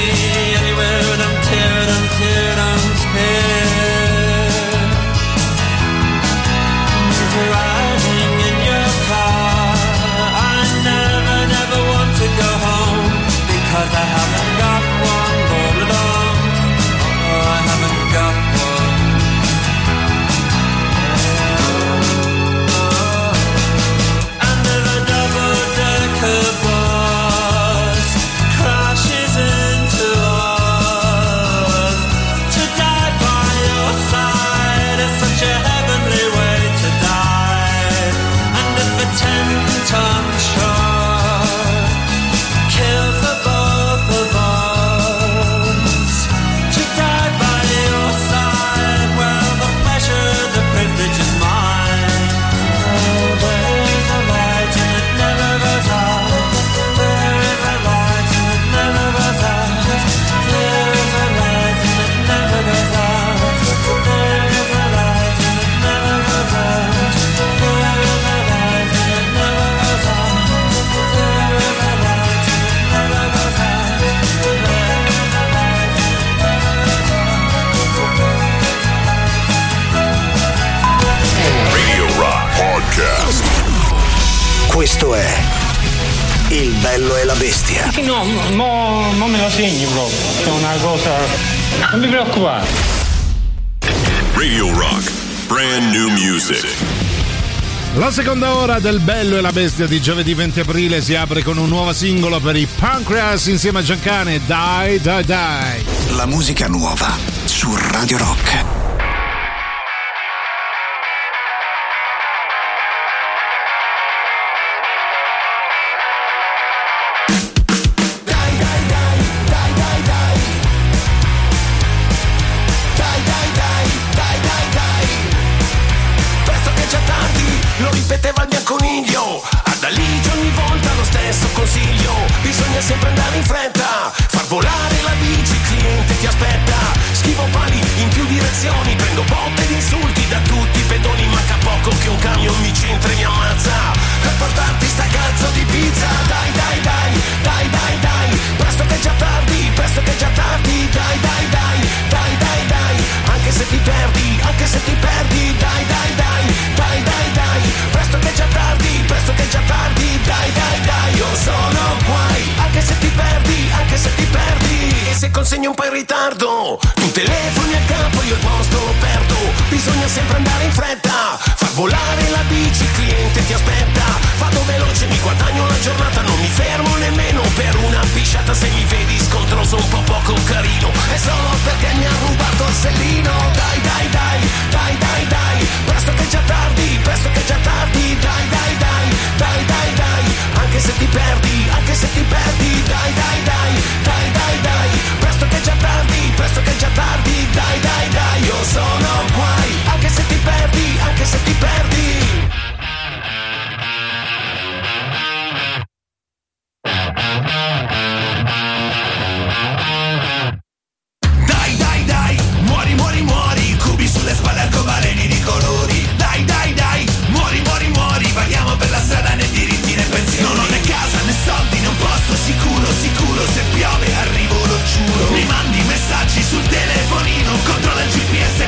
I La seconda ora del Bello e la Bestia di giovedì 20 aprile si apre con un nuovo singolo per i Pancreas insieme a Giancane, Dai Dai Dai. La musica nuova su Radio Rock. Sempre andare in fretta Far volare la bici, il cliente ti aspetta Schivo pali in più direzioni Prendo botte di insulti da tutti i pedoni Manca poco che un camion mi centra e mi ammazza Per portarti sta cazzo di pizza Dai dai dai, dai dai dai Presto che è già tardi, presto che è già tardi Dai dai dai, dai dai dai Anche se ti perdi, anche se ti perdi Dai dai dai, dai dai dai Presto che è già tardi, presto che è già tardi Dai dai dai, sono guai. Anche se ti perdi, anche se ti perdi. E se consegni un po' in ritardo Tu telefoni al capo, io il posto lo perdo. Bisogna sempre andare in fretta Volare la bici, il cliente ti aspetta. Vado veloce, mi guadagno la giornata, non mi fermo nemmeno per una pisciata. Se mi vedi scontro sono un po' poco carino. E solo perché mi ha rubato il sellino. Dai, dai, dai, dai, dai, dai. Presto che è già tardi, presto che è già tardi. Dai, dai, dai, dai, dai, dai. Anche se ti perdi, anche se ti perdi. Dai, dai, dai, dai, dai, dai. Presto che è già tardi, presto che è già tardi. Dai, dai, dai io sono guai, anche se ti perdi, anche se ti perdi. Dai, dai, dai, muori, muori, cubi sulle spalle arcobaleni di colori. Dai, dai, dai, muori, muori, muori, vaghiamo per la strada né diritti né pensieri. Non ho casa né soldi, né un posto sicuro, sicuro, se piove arrivo, lo giuro. Mi mandi messaggi sul telefonino, controlla il GPS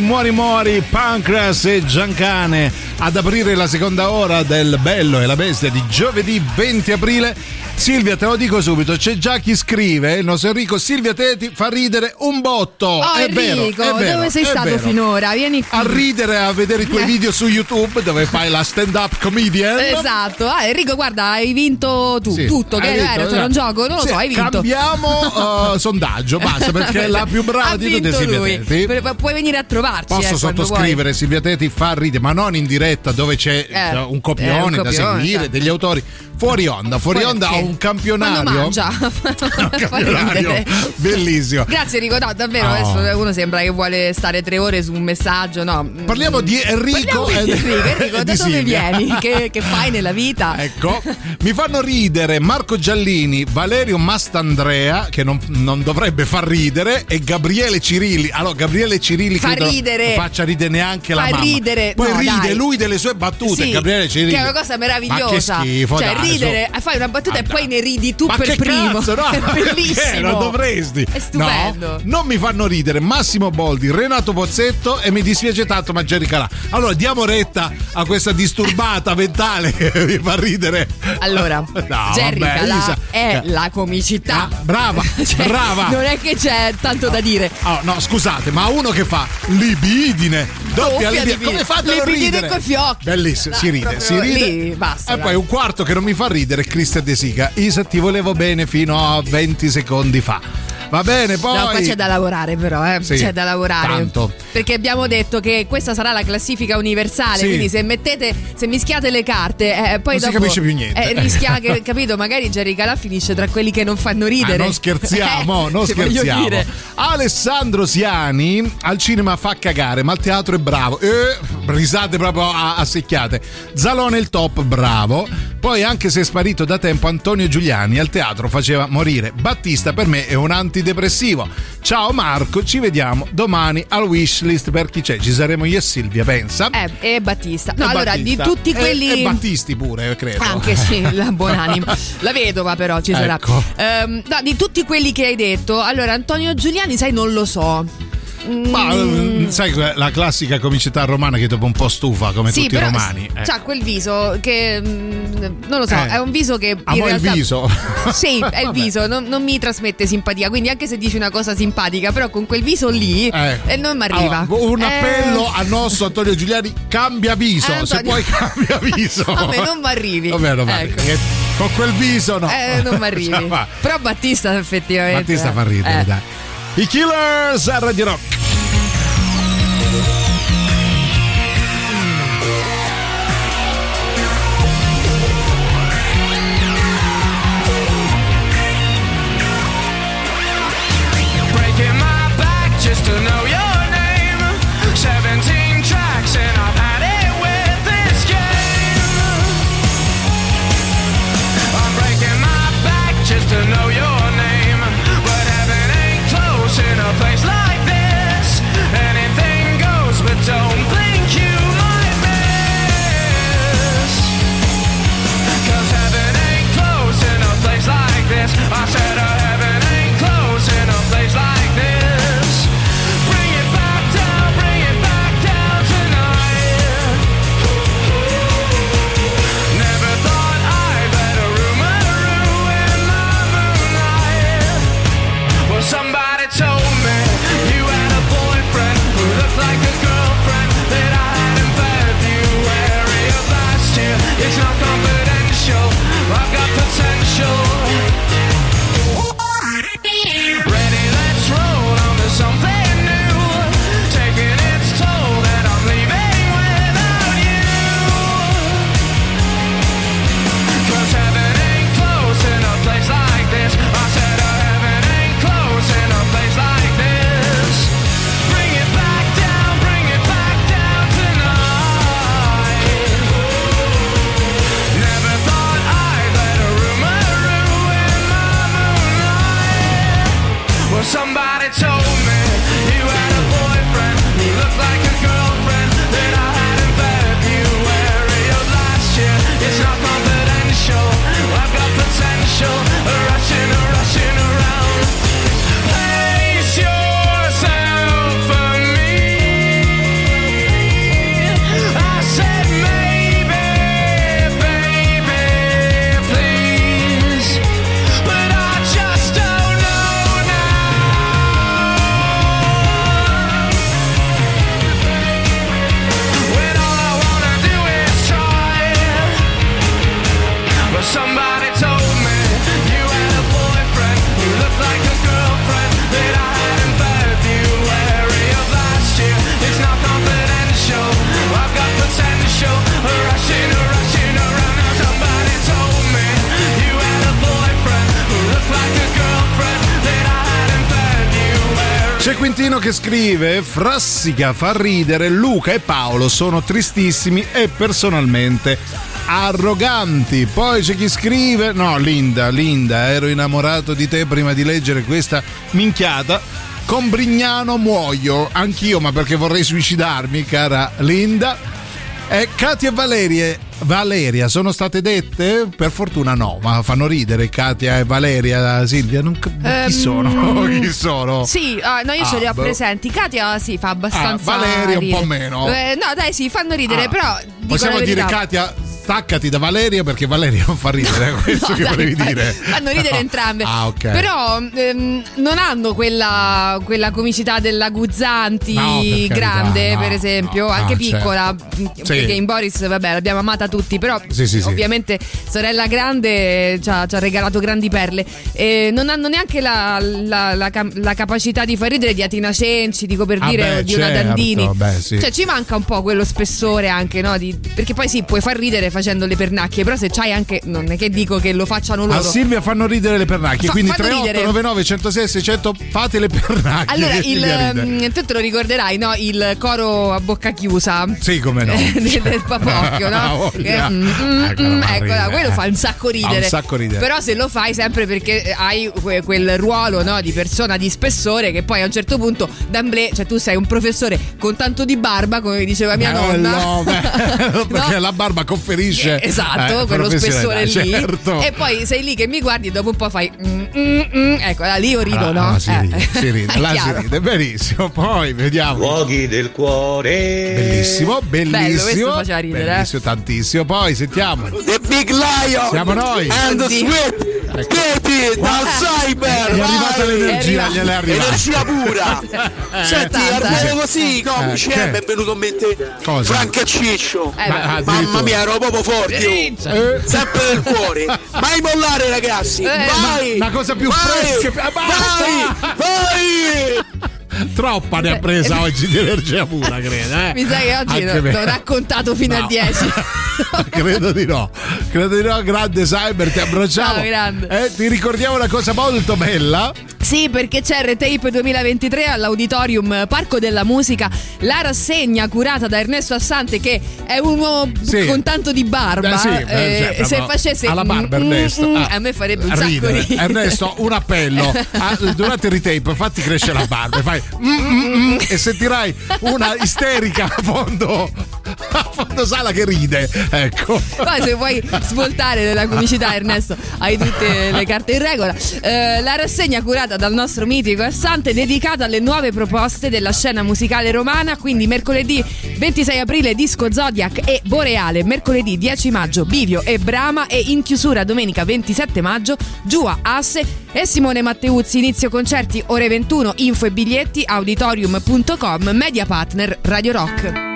muori, muori, muori, Pancras e Giancane ad aprire la seconda ora del Bello e la Bestia di giovedì 20 aprile. Silvia, te lo dico subito, c'è già chi scrive, il nostro Enrico, Silvia te ti fa ridere un botto. Oh, è Enrico, vero, è vero, dove sei stato vero. finora? Vieni qui. A ridere, a vedere i tuoi video su YouTube dove fai la stand-up comedian. Esatto, ah, Enrico, guarda, hai vinto tu, Sì, tutto, che vinto, era, c'era un esatto. gioco, non lo Sì, so, hai vinto. Cambiamo uh, sondaggio, basta, perché è la più brava di tutte Silvia. Teti. Puoi venire a trovarci. Posso eh, sottoscrivere Silvia Teti fa ridere, ma non in diretta dove c'è Eh, un copione, eh, un da copione, seguire, certo. degli autori. Fuori onda, fuori, Fuori onda ho un campionario. Mangia. un Fa campionario bellissimo. Grazie Enrico, no, davvero, Oh. adesso uno sembra che vuole stare tre ore su un messaggio, no. Parliamo di Enrico Parliamo di Enrico, Enrico, da dove vieni? Che, che fai nella vita? Ecco, mi fanno ridere Marco Giallini, Valerio Mastandrea, che non, non dovrebbe far ridere, e Gabriele Cirilli. Allora, Gabriele Cirilli Fa credo ridere. faccia ridere neanche la Fa mamma. ridere. Poi No, ride dai. lui delle sue battute, Sì, Gabriele Cirilli. Che è una cosa meravigliosa. Ma schifo, Cioè, dai, ridere, su. fai una battuta Ah, e poi ne ridi tu Ma per primo. cazzo, no? È bellissimo. Non dovresti. È stupendo. No, non mi fanno ridere Massimo Boldi, Renato Pozzetto e mi dispiace tanto Maggiori Calà. Allora, diamo retta a questa disturbata mentale che mi fa ridere. Allora, No, Jerry vabbè, Calà Isa- è la comicità. Ah, brava, Cioè, brava. Non è che c'è tanto da dire. Oh, no, scusate, ma uno che fa libidine, doppia Doppia libidine, libidine. come fate a ridere? Fiocchi. Bellissimo, No, si ride, si ride. lì, basta, e dai. poi un quarto che non mi fa ridere è Cristian De Sica. Isa, ti volevo bene fino a 20 secondi fa. Va bene, poi. No, qua c'è da lavorare però, eh. Sì, c'è da lavorare. tanto. Perché abbiamo detto che questa sarà la classifica universale, Sì. quindi se mettete, se mischiate le carte, eh, poi Non si dopo capisce più niente. eh, rischia che, capito, magari Jerry Calà finisce tra quelli che non fanno ridere. Ah, non scherziamo, Eh, non scherziamo. Alessandro Siani al cinema fa cagare, ma al teatro è bravo. Eh, risate proprio a, a secchiate. Zalone il top, bravo. Poi, anche se è sparito da tempo, Antonio Giuliani al teatro faceva morire. Battista per me è un antidepressivo. Ciao Marco, ci vediamo domani al wishlist per chi c'è. Ci saremo io e Silvia, pensa. Eh, e Battista. No, E allora, Battista. di tutti E- quelli. E, Battisti pure, credo. Anche sì, la buonanima. La vedova però ci sarà. Ecco. Ehm, no, di tutti quelli che hai detto, allora Antonio Giuliani, sai, non lo so. Mm, Ma eh, sai la classica comicità romana che dopo un po' stufa come sì, tutti i romani. eh. c'ha quel viso che mm, non lo so, Eh. è un viso che in Amo il realtà viso. Sì, è il viso, non, non mi trasmette simpatia, quindi anche se dici una cosa simpatica, però con quel viso lì Eh. eh, non mi arriva. Allora, un Eh, appello al nostro Antonio Giuliani: cambia viso. Eh, Se Antonio- puoi, cambia viso. Vabbè, non mi arrivi. Vabbè, non mi. Ecco. Con quel viso, no. Eh, non mi arrivi. Però Battista effettivamente. Battista fa ridere, dai. I Killers a Radio Quintino che scrive: Frassica fa ridere, Luca e Paolo sono tristissimi e personalmente arroganti. Poi c'è chi scrive: No, Linda, Linda, ero innamorato di te prima di leggere questa minchiata. Con Brignano muoio, anch'io, ma perché vorrei suicidarmi, cara Linda. E Katia e Valerie, Valeria sono state dette? Per fortuna no, ma fanno ridere Katia e Valeria, Silvia, non cap- chi Ehm, sono? chi sono? Sì, ah, no, io ce li Ah, ho boh. presenti. Katia sì, fa abbastanza. Ah, Valeria un po' meno. Eh, no, dai, sì, fanno ridere, Ah, però. Possiamo dire. Katia, staccati da Valeria perché Valeria non fa ridere, è questo No, che dai, volevi dai, dire. Fanno ridere No. entrambe. Ah, ok. Però ehm, non hanno quella, quella comicità della Guzzanti No, per carità, grande, no, per esempio, no, anche no, piccola. Perché in Boris, vabbè, l'abbiamo amata tutti, però Sì, sì, sì. ovviamente sorella grande ci ha, ci ha regalato grandi perle. E non hanno neanche la, la- la la capacità di far ridere di Atina Cenci, dico per Ah, dire, beh, di una certo, Dandini. beh, sì. Cioè ci manca un po' quello spessore anche, no? Di- perché poi sì, puoi far ridere facendo le pernacchie, però se c'hai anche, non è che dico che lo facciano loro. A Silvia fanno ridere le pernacchie, Fa- quindi fanno 3899 106 600 fate le pernacchie. Allora, il, mm, tu te lo ricorderai, no? Il coro a bocca chiusa. Sì, come no. del, del papocchio, Ah, no? Che, mm, mm, mm, eccola, quello fa un sacco ridere. Un sacco ridere. Però se lo fai sempre perché hai que- quel ruolo no, di persona di spessore che poi a un certo punto d'amblè, cioè tu sei un professore con tanto di barba, come diceva mia Eh, nonna. no, beh, perché No? la barba conferisce Esatto, eh, quello spessore lì. certo. E poi sei lì che mi guardi e dopo un po' fai. mm, mm, mm. ecco, là, lì io rido, Ah, no? ah, si Eh. ride, si ride, È là si ride, benissimo. Poi vediamo. Luoghi del cuore. Bellissimo, Bello, bellissimo. questo faceva ridere, eh. Bellissimo, tantissimo. Poi sentiamo. The Big Lion Siamo noi. and the Oddio. Sweet Katie dal cyber È arrivata vai! l'energia, gliel'è arrivata. energia pura senti Tanta, arrivo eh. così comici Eh, eh, che? mi è venuto in mente Cosa? Franco e Ciccio Eh, Ma- mamma mia ero proprio forte. Eh. sempre del cuore mai mollare ragazzi Eh, vai la cosa più vai, fresca- ah, basta! vai vai Troppa ne ha presa oggi di energia pura, credo. Eh? Mi sa che oggi Anche l'ho raccontato fino No. a 10. credo di no. Credo di no, grande Cyber, ti abbracciamo. Ciao, grande. Eh, ti ricordiamo una cosa molto bella. Sì, perché c'è R-Tape 2023 all'Auditorium Parco della Musica, la rassegna curata da Ernesto Assante che è un uomo Sì. con tanto di barba. Eh, sì, eh, cioè, se facesse alla barba mm, mm, Ernesto. mm, Ah, a me farebbe un sacco ridere. Ernesto, un appello. Ah, durante il retape fatti crescere la barba e fai mm, mm, mm, e sentirai una isterica a fondo a fondo sala che ride. Ecco. Poi se vuoi svoltare della comicità Ernesto hai tutte le carte in regola Eh, la rassegna curata dal nostro mitico Assante dedicata alle nuove proposte della scena musicale romana. Quindi mercoledì 26 aprile Disco Zodiac e Boreale. Mercoledì 10 maggio Bivio e Brama e in chiusura domenica 27 maggio Giua Asse e Simone Matteuzzi. Inizio concerti ore 21 info e biglietti auditorium.com media partner Radio Rock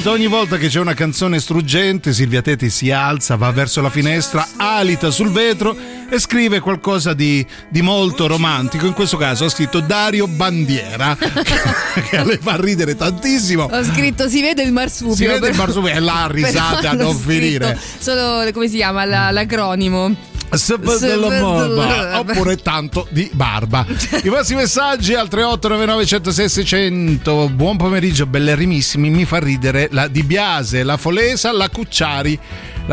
solito, ogni volta che c'è una canzone struggente, Silvia Teti si alza, va verso la finestra, alita sul vetro e scrive qualcosa di, di molto romantico. In questo caso ha scritto Dario Bandiera, che le fa ridere tantissimo. Ho scritto si vede il marsupio. Si vede il però- marsupio e là risate però a non finire. Solo come si chiama la- l'acronimo. Della barba, oppure tanto di barba. I vostri messaggi al 3899 106 600. Buon pomeriggio, bellerimissimi. Mi fa ridere la Di Biase, la Folesa, la Cucciari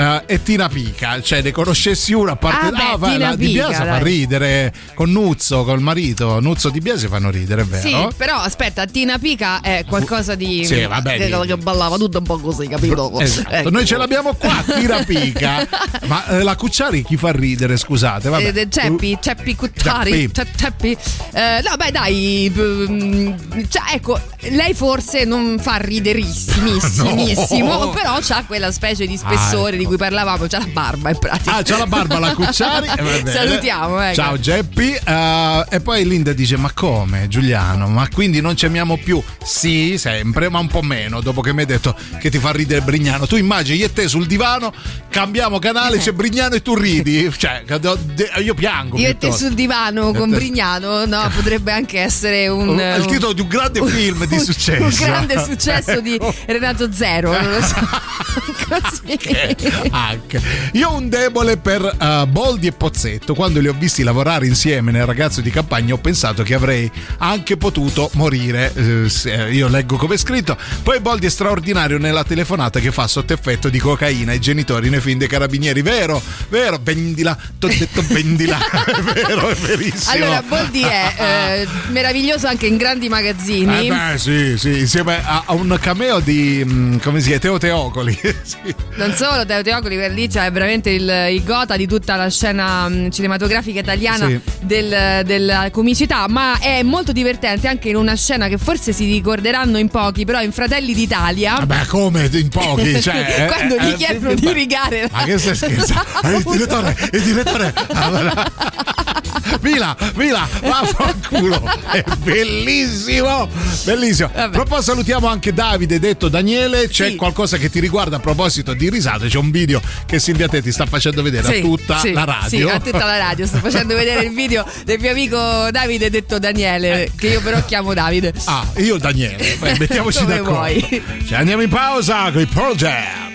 la- e Tina Pica. Cioè, ne conoscessi una a parte. Ah, beh, fa- Tina la Di Pica, Biase fa dai. ridere con Nuzzo, col marito. Nuzzo Di Biase fanno ridere, è Sì, vero? però aspetta, Tina Pica è qualcosa di. Sì, vabbè, che, di- che ballava tutto un po' così, capito? Esatto, Ecco. noi ce l'abbiamo qua, Tira Pica. Ma eh, la Cucciari chi fa ridere? Scusate, vabbè. Eh, de- Ceppi, Ceppi Cuttari, Ceppi. Ce- Ceppi. Eh, no, beh, dai, mm, cioè, ecco, lei forse non fa riderissimissimo, No. però c'ha quella specie di spessore di cui parlavamo, c'ha la barba in pratica. Ah, c'ha la barba la Cucciari. eh. Salutiamo, ecco. Ciao Geppi. Eh, e poi Linda dice: Ma come Giuliano? Ma quindi non ci amiamo più? Sì, sempre, ma un po' meno. Dopo che mi hai detto che ti fa ridere Brignano. Tu immagini io e te sul divano, cambiamo canale, c'è Brignano e tu ridi. Cioè, io piango. Io e te sul divano con Eh, Brignano, no, potrebbe anche essere un. Un- il un- titolo di un grande film di un- successo. Un grande successo di Ecco. Renato Zero, non lo so. Così. Anche. Io ho un debole per eh, Boldi e Pozzetto. Quando li ho visti lavorare insieme nel ragazzo di campagna, ho pensato che avrei anche potuto morire. Eh, se- io leggo come è scritto. Poi Boldi è straordinario nella telefonata che fa sotto effetto di cocaina ai genitori nei film dei carabinieri. Vero, vero, bendila. T'ho detto bendila. è vero, è verissimo. Allora, Boldi è eh, meraviglioso anche in grandi magazzini. Eh beh, sì, sì, insieme a, a un cameo di mm, come si chiama Teo Teocoli. Sì. Non solo Teo Teocoli, per lì c'è veramente il, il gota di tutta la scena mh, cinematografica italiana Sì. del- della comicità, ma è molto divertente anche in una scena che forse si ricorderanno in pochi, però in Fratelli d'Italia. Vabbè, come in pochi? Cioè, eh, quando eh, gli eh, chiedono eh, di rigare Ma che stai scherzando? Il direttore, il direttore. Ah, Mila, Mila, vaffanculo. È bellissimo, bellissimo. Poi salutiamo anche Davide, detto Daniele. C'è qualcosa che ti riguarda a proposito di risate. C'è un video che Silvia Te ti sta facendo vedere Sì, a tutta sì, la radio. Sì, a tutta la radio. Sto facendo vedere il video del mio amico Davide, detto Daniele, che io però chiamo Davide. Ah, io Daniele. Beh, mettiamoci Come d'accordo. vuoi. Cioè, andiamo in pausa con i Pearl Jam.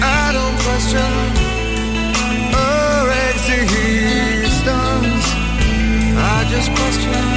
I don't question her existence. I just question.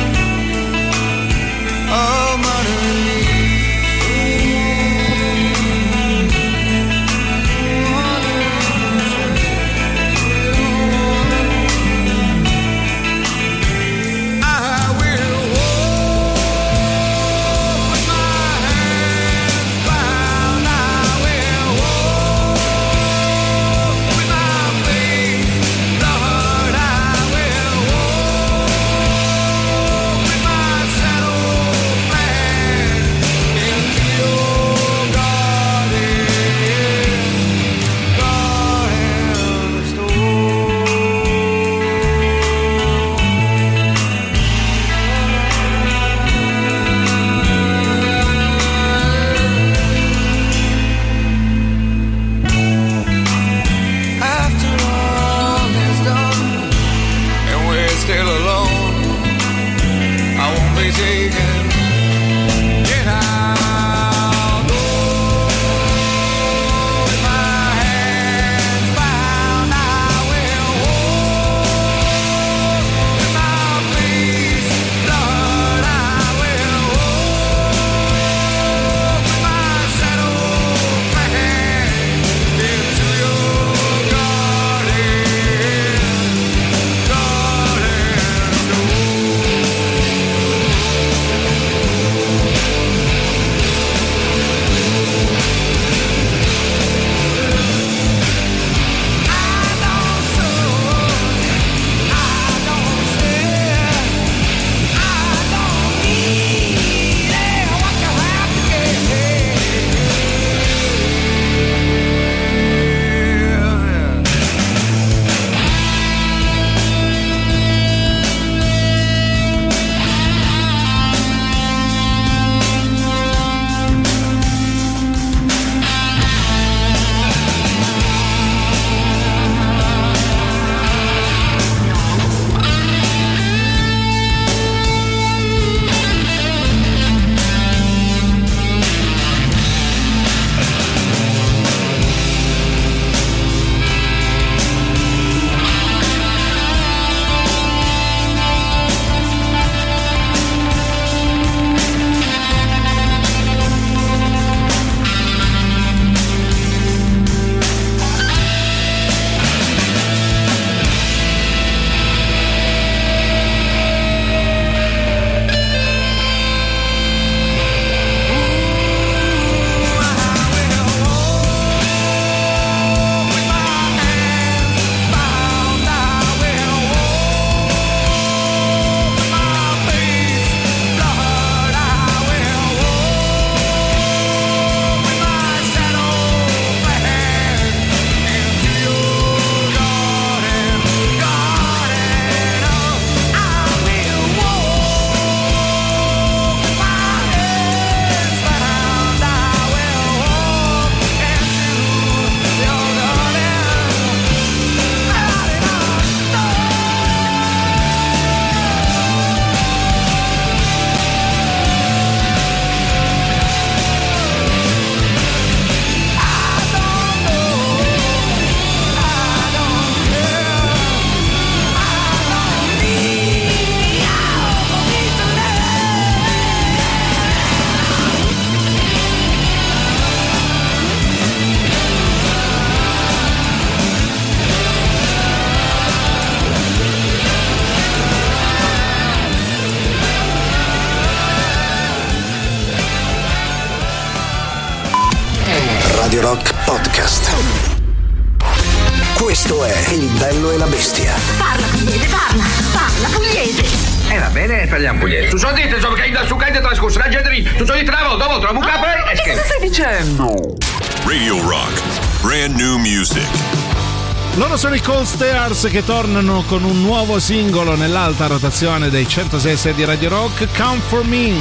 Stairs che tornano con un nuovo singolo nell'alta rotazione dei 106 di Radio Rock, Come For Me.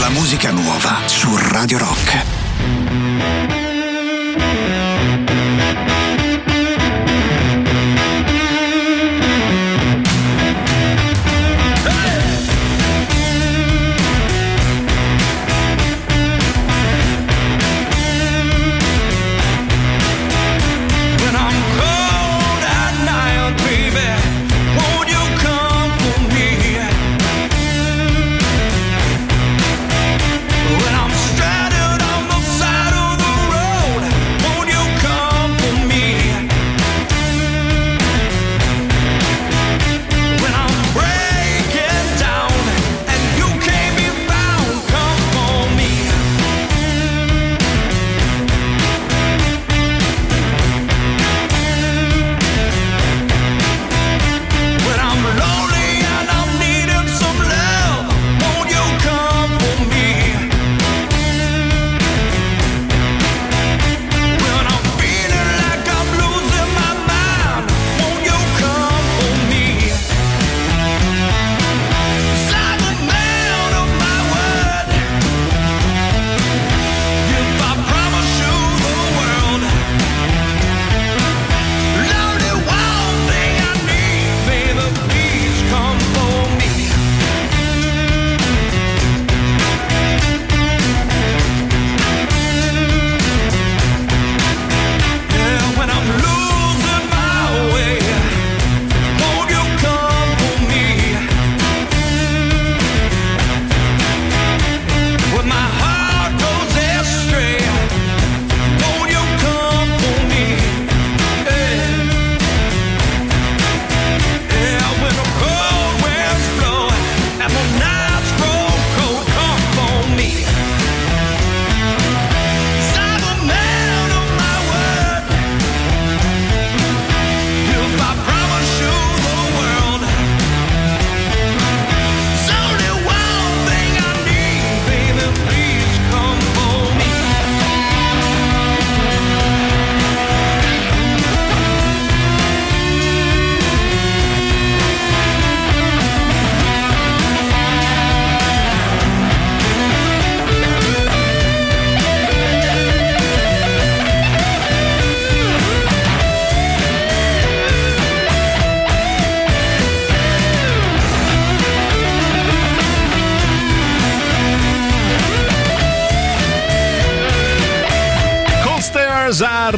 La musica nuova su Radio Rock.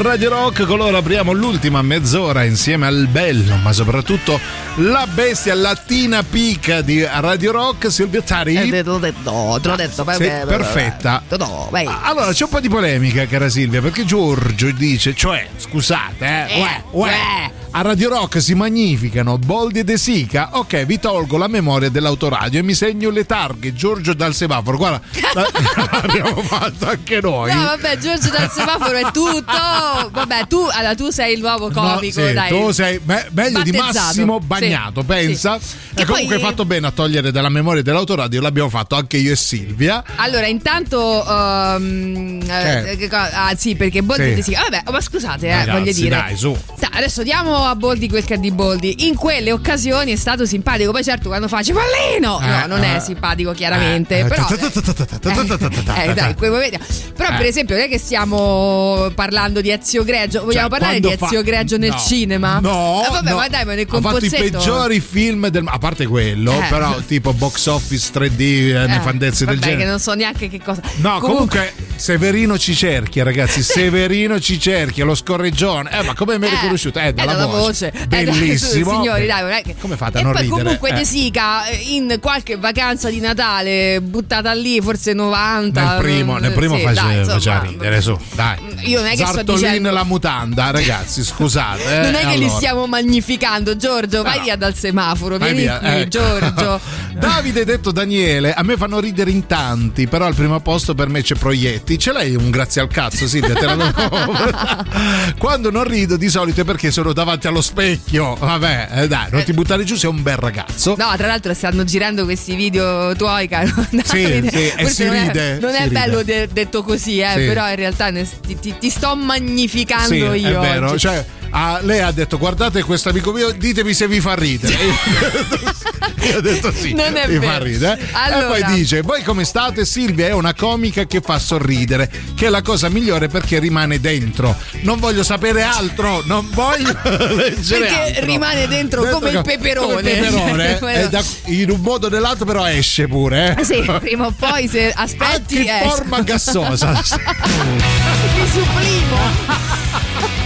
Radio Rock, con loro apriamo l'ultima mezz'ora insieme al bello, ma soprattutto la bestia latina pica di Radio Rock, Silvia Tari. Eh, te l'ho detto, te l'ho detto. vai, Sei perfetta. No, vai. Allora c'è un po' di polemica, cara Silvia, perché Giorgio dice, cioè, scusate, eh, Eh, uè, uè, uè. a Radio Rock si magnificano Boldi e De Sica. Ok, vi tolgo la memoria dell'autoradio e mi segno le targhe. Giorgio dal semaforo. Guarda, l'abbiamo fatto anche noi. No, vabbè, Giorgio dal semaforo è tutto. Vabbè, tu, allora, tu sei il nuovo No, comico, sì, dai. tu sei me- meglio di. Massimo Bagnato, Sì, pensa. sì. E Che comunque hai fatto bene a togliere dalla memoria dell'autoradio, l'abbiamo fatto anche io e Silvia. Allora, intanto. Che? eh, co- ah, sì, perché Boldi Sì. vabbè, ma scusate, eh, Ragazzi, voglio dire. dai, su. Adesso diamo a Boldi quel che è di Boldi. In quelle occasioni è stato simpatico. Poi, certo, quando fa Cipollino, no, Eh, non è eh. simpatico, chiaramente. Eh, però. Eh, dai. Però, per eh. esempio, non è che stiamo parlando di Ezio Greggio. Vogliamo cioè, parlare di Ezio. Greggio nel cinema? No, eh, vabbè, ma dai, ma nel compozzetto. Ha fatto i peggiori film del a parte quello, però, tipo box office 3D, nefandezze del genere. che non so neanche che cosa. No, comunque, Severino ci cerchia, ragazzi. Severino ci cerchia, lo scorreggione. Eh, ma come mi hai riconosciuto? Eh, dalla, voce. Bellissimo. signori, dai, come fate a e poi. Comunque, De Sica in qualche vacanza di Natale buttata lì, forse 90. Nel primo, nel primo sì, faceva, dai, insomma, faceva ridere, su, dai. Io non è che sto Zartolin dicendo- la mutanda, ragazzi, scusate. eh, non è che li allora. stiamo magnificando, Giorgio, vai No. via dal semaforo, Vai vieni via, qui, ecco. Giorgio. Davide detto Daniele, a me fanno ridere in tanti, però al primo posto per me c'è Proietti. Ce l'hai un grazie al cazzo, Silvia? Te la do. Quando non rido di solito è perché sono davanti allo specchio. Vabbè, eh, dai, non ti buttare giù, sei un bel ragazzo. No, tra l'altro stanno girando questi video tuoi, caro Sì, Davide. sì, e Forse si non è- ride, non si è, ride. bello de- detto così, eh, Sì. però in realtà ne- ti, ti- ti sto magnificando Sì, io. è vero. oggi. Cioè, ah, lei ha detto: Guardate questo amico mio, ditemi se vi fa ridere. Io ho detto sì, Non è mi vero. fa ridere. Allora. E poi dice: Voi come state? Silvia è una comica che fa sorridere, che è la cosa migliore perché rimane dentro. Non voglio sapere altro, non voglio leggere Perché altro. rimane dentro come il peperone. Come il peperone, eh, da- in un modo o nell'altro, però esce pure. eh. Sì, prima o poi se aspetti Anche in forma gassosa. Mi supplimo.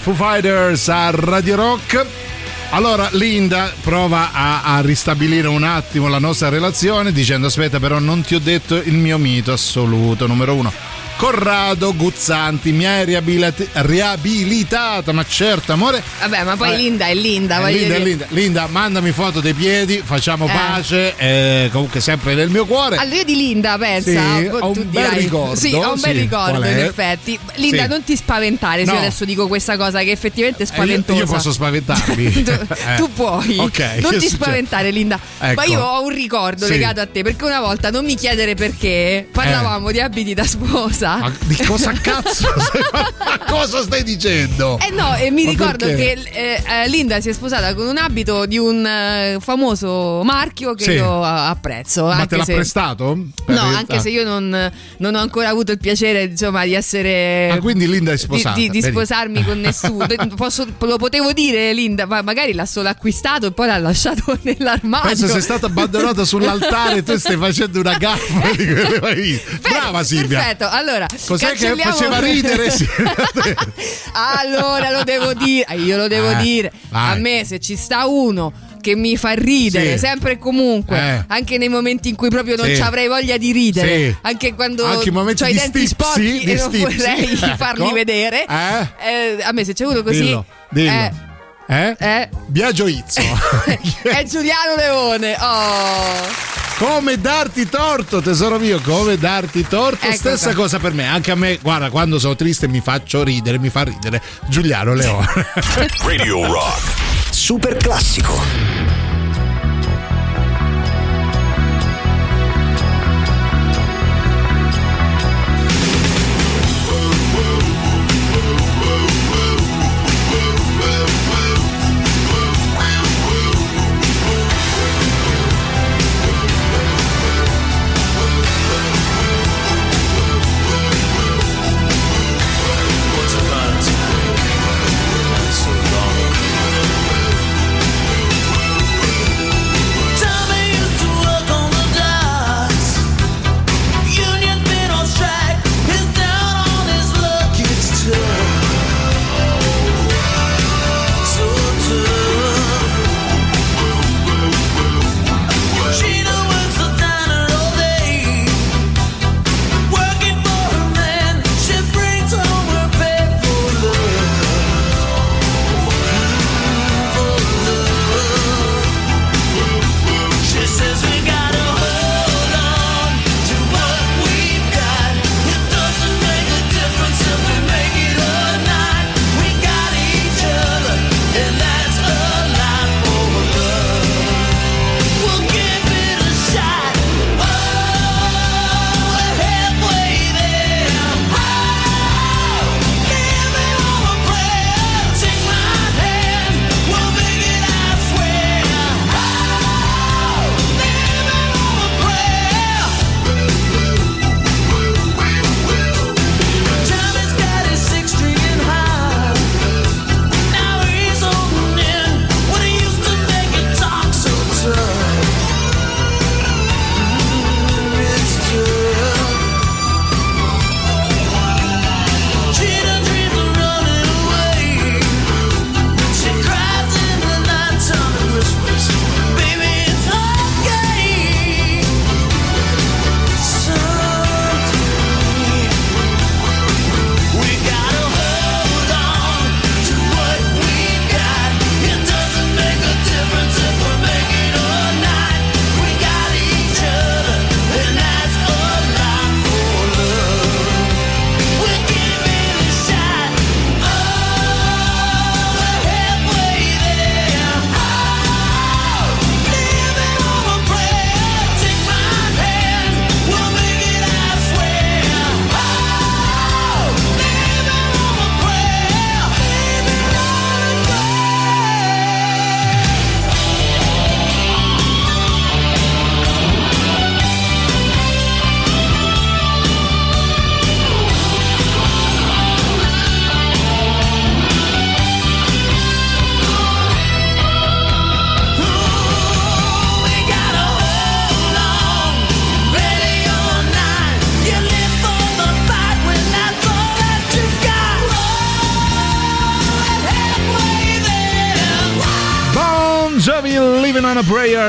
Foo Fighters a Radio Rock. Allora Linda prova a, a ristabilire un attimo la nostra relazione dicendo aspetta però non ti ho detto il mio mito assoluto numero uno. Corrado Guzzanti mi hai riabilit- riabilitata, ma certo amore. Vabbè, ma poi Eh, Linda è Linda, eh, voglio Linda, dire. Linda, Linda, mandami foto dei piedi, facciamo Eh. pace, eh, comunque sempre nel mio cuore. Allora io di Linda pensa, Sì, poi ho un bel dirai- ricordo, Sì, ho un bel sì, ricordo qual è? in effetti. Linda, Sì. non ti spaventare se No. io adesso dico questa cosa che effettivamente è Eh, io, spaventosa. io posso spaventarmi. tu, Eh. tu puoi. Ok, non ti succede? spaventare, Linda. Ecco. Ma io ho un ricordo legato a te, perché una volta non mi chiedere perché parlavamo di abiti da sposa. Ma di cosa cazzo stai, cosa stai dicendo? Eh no, e mi Ma ricordo perché? che eh, eh, Linda si è sposata con un abito di un eh, famoso marchio che Sì. io apprezzo. Ma te l'ha se- prestato? Per- No, anche ah. se io non, non ho ancora avuto il piacere insomma, di essere. Ah, quindi Linda è di- sposata. Di, di vedi? sposarmi con nessuno. Posso- lo potevo dire, Linda, ma magari l'ha solo acquistato e poi l'ha lasciato nell'armadio. Penso sei stata abbandonata sull'altare e tu stai facendo una gaffa di quelle viste. Brava Silvia. Perfetto, allora. Cos'è che faceva ridere? Allora lo devo dire, io lo devo Eh, dire. vai. A me se ci sta uno che mi fa ridere Sì. sempre e comunque, Eh. anche nei momenti in cui proprio non Sì. ci avrei voglia di ridere, Sì. anche quando ho i denti sporchi e non vorrei Ecco. farli vedere. Eh? Eh, a me se c'è uno così Dillo, dillo. eh, Eh? eh, Biagio Izzo. è Giuliano Leone. Oh. Come darti torto, tesoro mio, come darti torto. Ecco Stessa qua. cosa per me. Anche a me, guarda, quando sono triste mi faccio ridere, mi fa ridere. Giuliano Leone. Radio Rock. Super classico.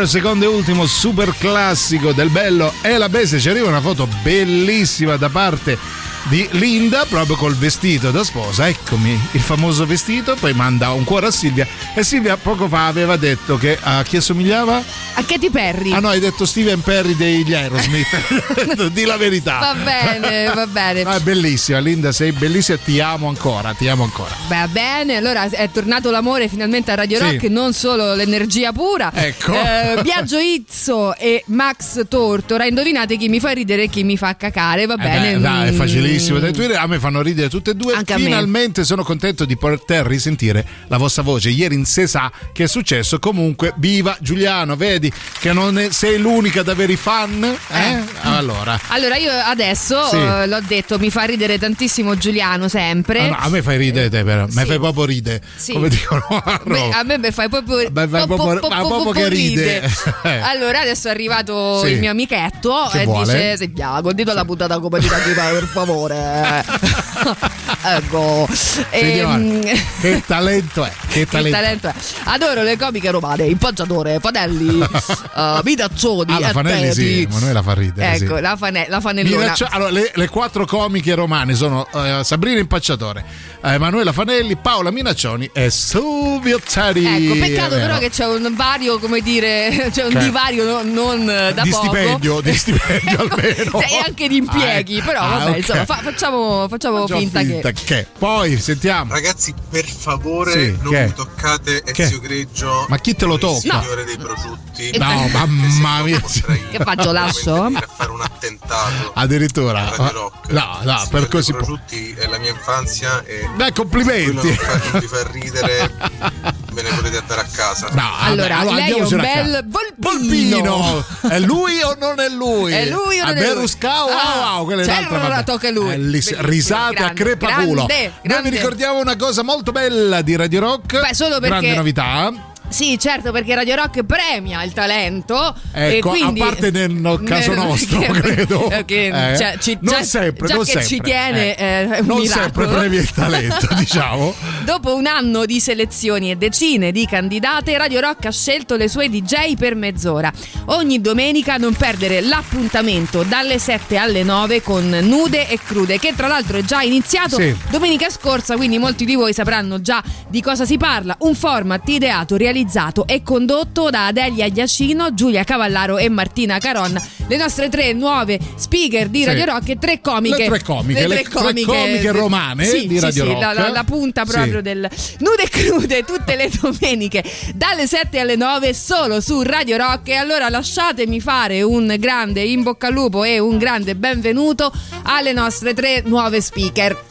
Prayer, secondo e ultimo super classico del bello e la bestia. Ci arriva una foto bellissima da parte di Linda, proprio col vestito da sposa. Eccomi, il famoso vestito. Poi manda un cuore a Silvia. E Silvia poco fa aveva detto che a chi assomigliava? A Katy Perry. Ah no, hai detto Steven Perry degli Aerosmith. di la verità. Va bene, va bene. Ah, è bellissima, Linda, sei bellissima, ti amo ancora, ti amo ancora. Va bene, allora è tornato l'amore finalmente a Radio Sì. Rock, non solo l'energia pura. Ecco. Eh, Biagio Izzo e Max Tortora, indovinate chi mi fa ridere e chi mi fa cacare, va Eh bene? beh, dai, è Mm. Facilissimo da intuire. A me fanno ridere tutte e due. Anche. Finalmente sono contento di poter risentire la vostra voce. Ieri in Se sa che è successo. Comunque, viva Giuliano, vedi che non è- sei l'unica ad avere i fan? Eh? Allora. Allora io adesso Sì. eh, l'ho detto, mi fa ridere tantissimo Giuliano sempre. Ah, no, a me fai ridere te, però. Mi Sì. fai proprio ridere. Sì. Come dicono a Roma. a me mi fai proprio, Beh, fai proprio- proprio che ride. Eh. Allora adesso è arrivato Sì. il mio amichetto Che e vuole? dice Sentiamo, dito la puntata come di per favore. 俺。ecco. Signora, Ehm, che talento è? Che che talento. è. Adoro le comiche romane, impoggiatore, Fanelli, uh, Ah, la e Fanelli sì, Teti. Emanuela fa ridere. sì. Ecco, la, fane- la fanellona. Minaccia- allora, le, le quattro comiche romane sono eh, Sabrina Impacciatore, eh, Emanuela Fanelli, Paola Minaccioni e Silvio Tari. Ecco, peccato però che c'è un vario, come dire, c'è un Che? divario no- non eh, da di poco. stipendio, di stipendio almeno. Sì, e anche di impieghi, Ah, però ah, vabbè, ok. insomma, fa- facciamo, facciamo Facciamo finta, finta che... che. Poi sentiamo. Ragazzi, per favore, Sì, non che? mi toccate Che? Ezio Greggio. Ma chi te lo il tocca? Signore dei prosciutti. No, mamma mia. Che faccio, lascio? A fare un attentato. Addirittura. No, no, Il per così dei po- prosciutti è la mia infanzia e Beh, complimenti. non, vi fa ridere, ve ne potete andare a casa. No, Allora, vabbè, lei è un bel volpino. Volpino. È lui o non è lui? È lui o non è lui? Berluscau? Ah, wow, quella è un'altra, vabbè. tocca a lui. Bellissimo, risate a grande, crepaculo. grande, Noi vi grande. ricordiamo una cosa molto bella di Radio Rock. Beh, solo perché- Grande novità. Sì, certo, perché Radio Rock premia il talento. e Ecco, quindi, a parte nel caso nostro, credo. eh, che, Eh, cioè, ci- non già, sempre, già non che sempre. ci tiene, Eh, eh, non miracolo. sempre premia il talento, diciamo. Dopo un anno di selezioni e decine di candidate, Radio Rock ha scelto le sue DJ per mezz'ora. Ogni domenica non perdere l'appuntamento dalle 7 alle 9 con Nude e Crude, che tra l'altro è già iniziato Sì. domenica scorsa, quindi molti di voi sapranno già di cosa si parla. Un format ideato, realizzato e condotto da Adelia Iacino, Giulia Cavallaro e Martina Caron, le nostre tre nuove speaker di Sì. Radio Rock e tre comiche. Le tre comiche, le tre comiche romane Sì, di sì, Radio sì, Rock. La, la- la punta proprio Sì. del nude e crude tutte le domeniche dalle 7 alle 9 solo su Radio Rock e allora lasciatemi fare un grande in bocca al lupo e un grande benvenuto alle nostre tre nuove speaker.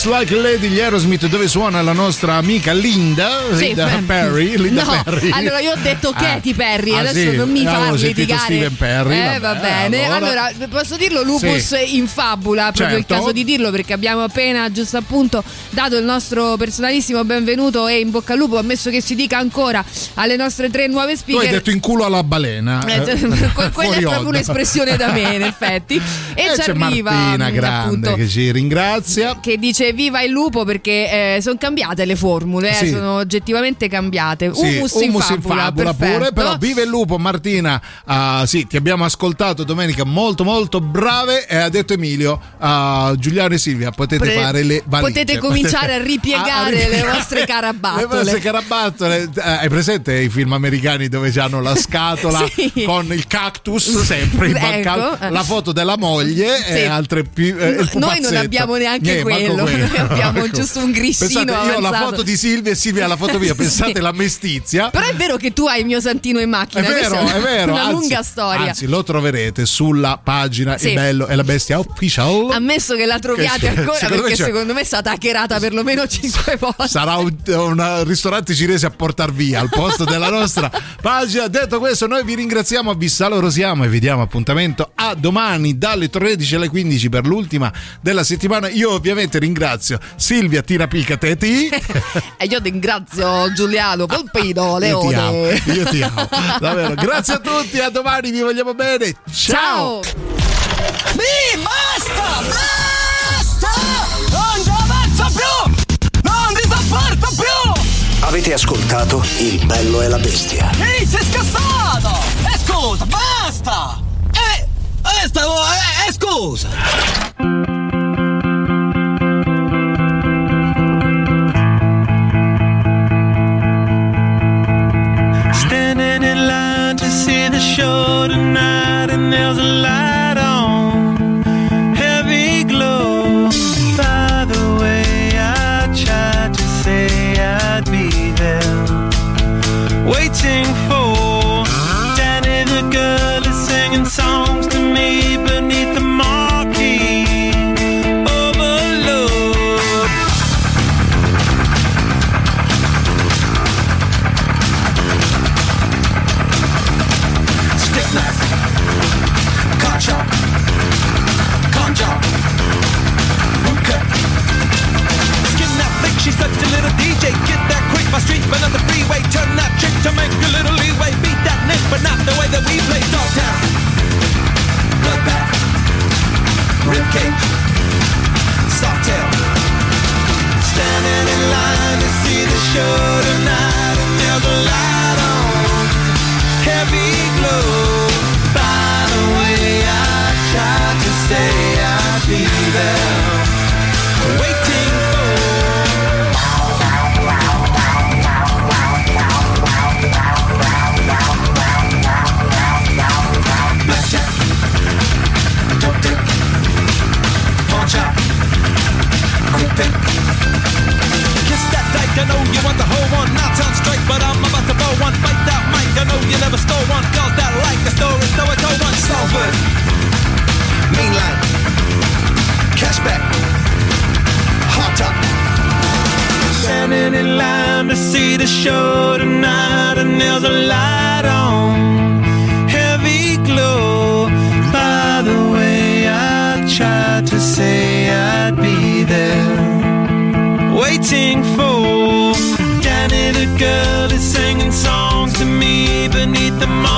Looks Like a Lady, gli Aerosmith dove suona la nostra amica Linda, Sì, Linda beh, Perry, Linda no, Perry. allora io ho detto Ah. Katy Perry, Ah, adesso sì? non mi fa sentito litigare. Steven Perry, eh, va vabbè, bene. allora- Allora, posso dirlo Lupus Sì. in fabula, proprio Certo. il caso di dirlo perché abbiamo appena giusto appunto dato il nostro personalissimo benvenuto e in bocca al lupo, ammesso che si dica ancora alle nostre tre nuove Tu hai speaker. detto in culo alla balena. Eh, que- quella è proprio onda. un'espressione da me, in effetti. E, E ci arriva Martina Grande appunto, che ci ringrazia. che dice viva il lupo perché sono cambiate le formule, eh, Sì. sono oggettivamente cambiate. Sì, humus, in fabula, pure, perfetto. però vive il lupo Martina, ah, sì, ti abbiamo ascoltato domenica molto molto brave e ha detto Emilio, ah, Giuliano e Silvia potete Pre- fare le valigie. potete cominciare a ripiegare le ripiegare vostre carabattole. Le vostre carabattole. Eh, hai presente i film americani dove hanno la scatola Sì. con il cactus sempre Ecco. la foto della moglie Sì. e altre più eh, Noi non abbiamo neanche Niente, manco quello, noi abbiamo Ecco. giusto un grissino Pensate, io ho la avanzato. foto di Silvia e Silvia ha la foto mia, pensate Sì. la mestizia. Però è vero che tu hai il mio santino in È macchina. vero, questa è vero. Una anzi, lunga storia. Anzi, lo troverete sulla pagina Sì. Il Bello e la Bestia Official. Ammesso che la troviate Che- ancora secondo me perché c'è- secondo me è stata hackerata perlomeno 5 volte. Sarà un, un ristorante cinese a portar via al posto della nostra pagina. Detto questo, noi vi ringraziamo, vi salorosiamo e vi diamo appuntamento a domani dalle 13 alle 15 per l'ultima della settimana. Io ovviamente ringrazio Silvia Tirapica Teti. E io ringrazio Giuliano Colpino Io ti amo, Leone. io ti amo. Davvero. Grazie a tutti, a domani, vi vogliamo bene. Ciao. Mi basta! Basta! Non ci avanzo più! Non ti sopporto più! Avete ascoltato Il bello e la bestia. Ehi, sei scassato! E scusa, basta! Eh, eh, stavo, eh, eh, scusa! Show tonight, and there's a light on, heavy glow. By the way, I tried to say I'd be there, waiting my street, but on the freeway. Turn that trick to make a little leeway. Beat that nick, but not the way that we play. Dogtown, bloodbath, ribcage, soft tail. Standing in line to see the show tonight, and there's a light on, heavy glow. By the way, I tried to say I'd be there, I know you want the whole one. Not sound straight, but I'm about to blow one. Fight that mic, I know you never stole one. Girls that like the story, so I told one. Salford, Main Line, Cashback, Hot Top. Standing in line to see the show tonight, and there's a light on, heavy glow. By the way, I tried to say waiting for Danny the girl is singing songs to me beneath the marquee.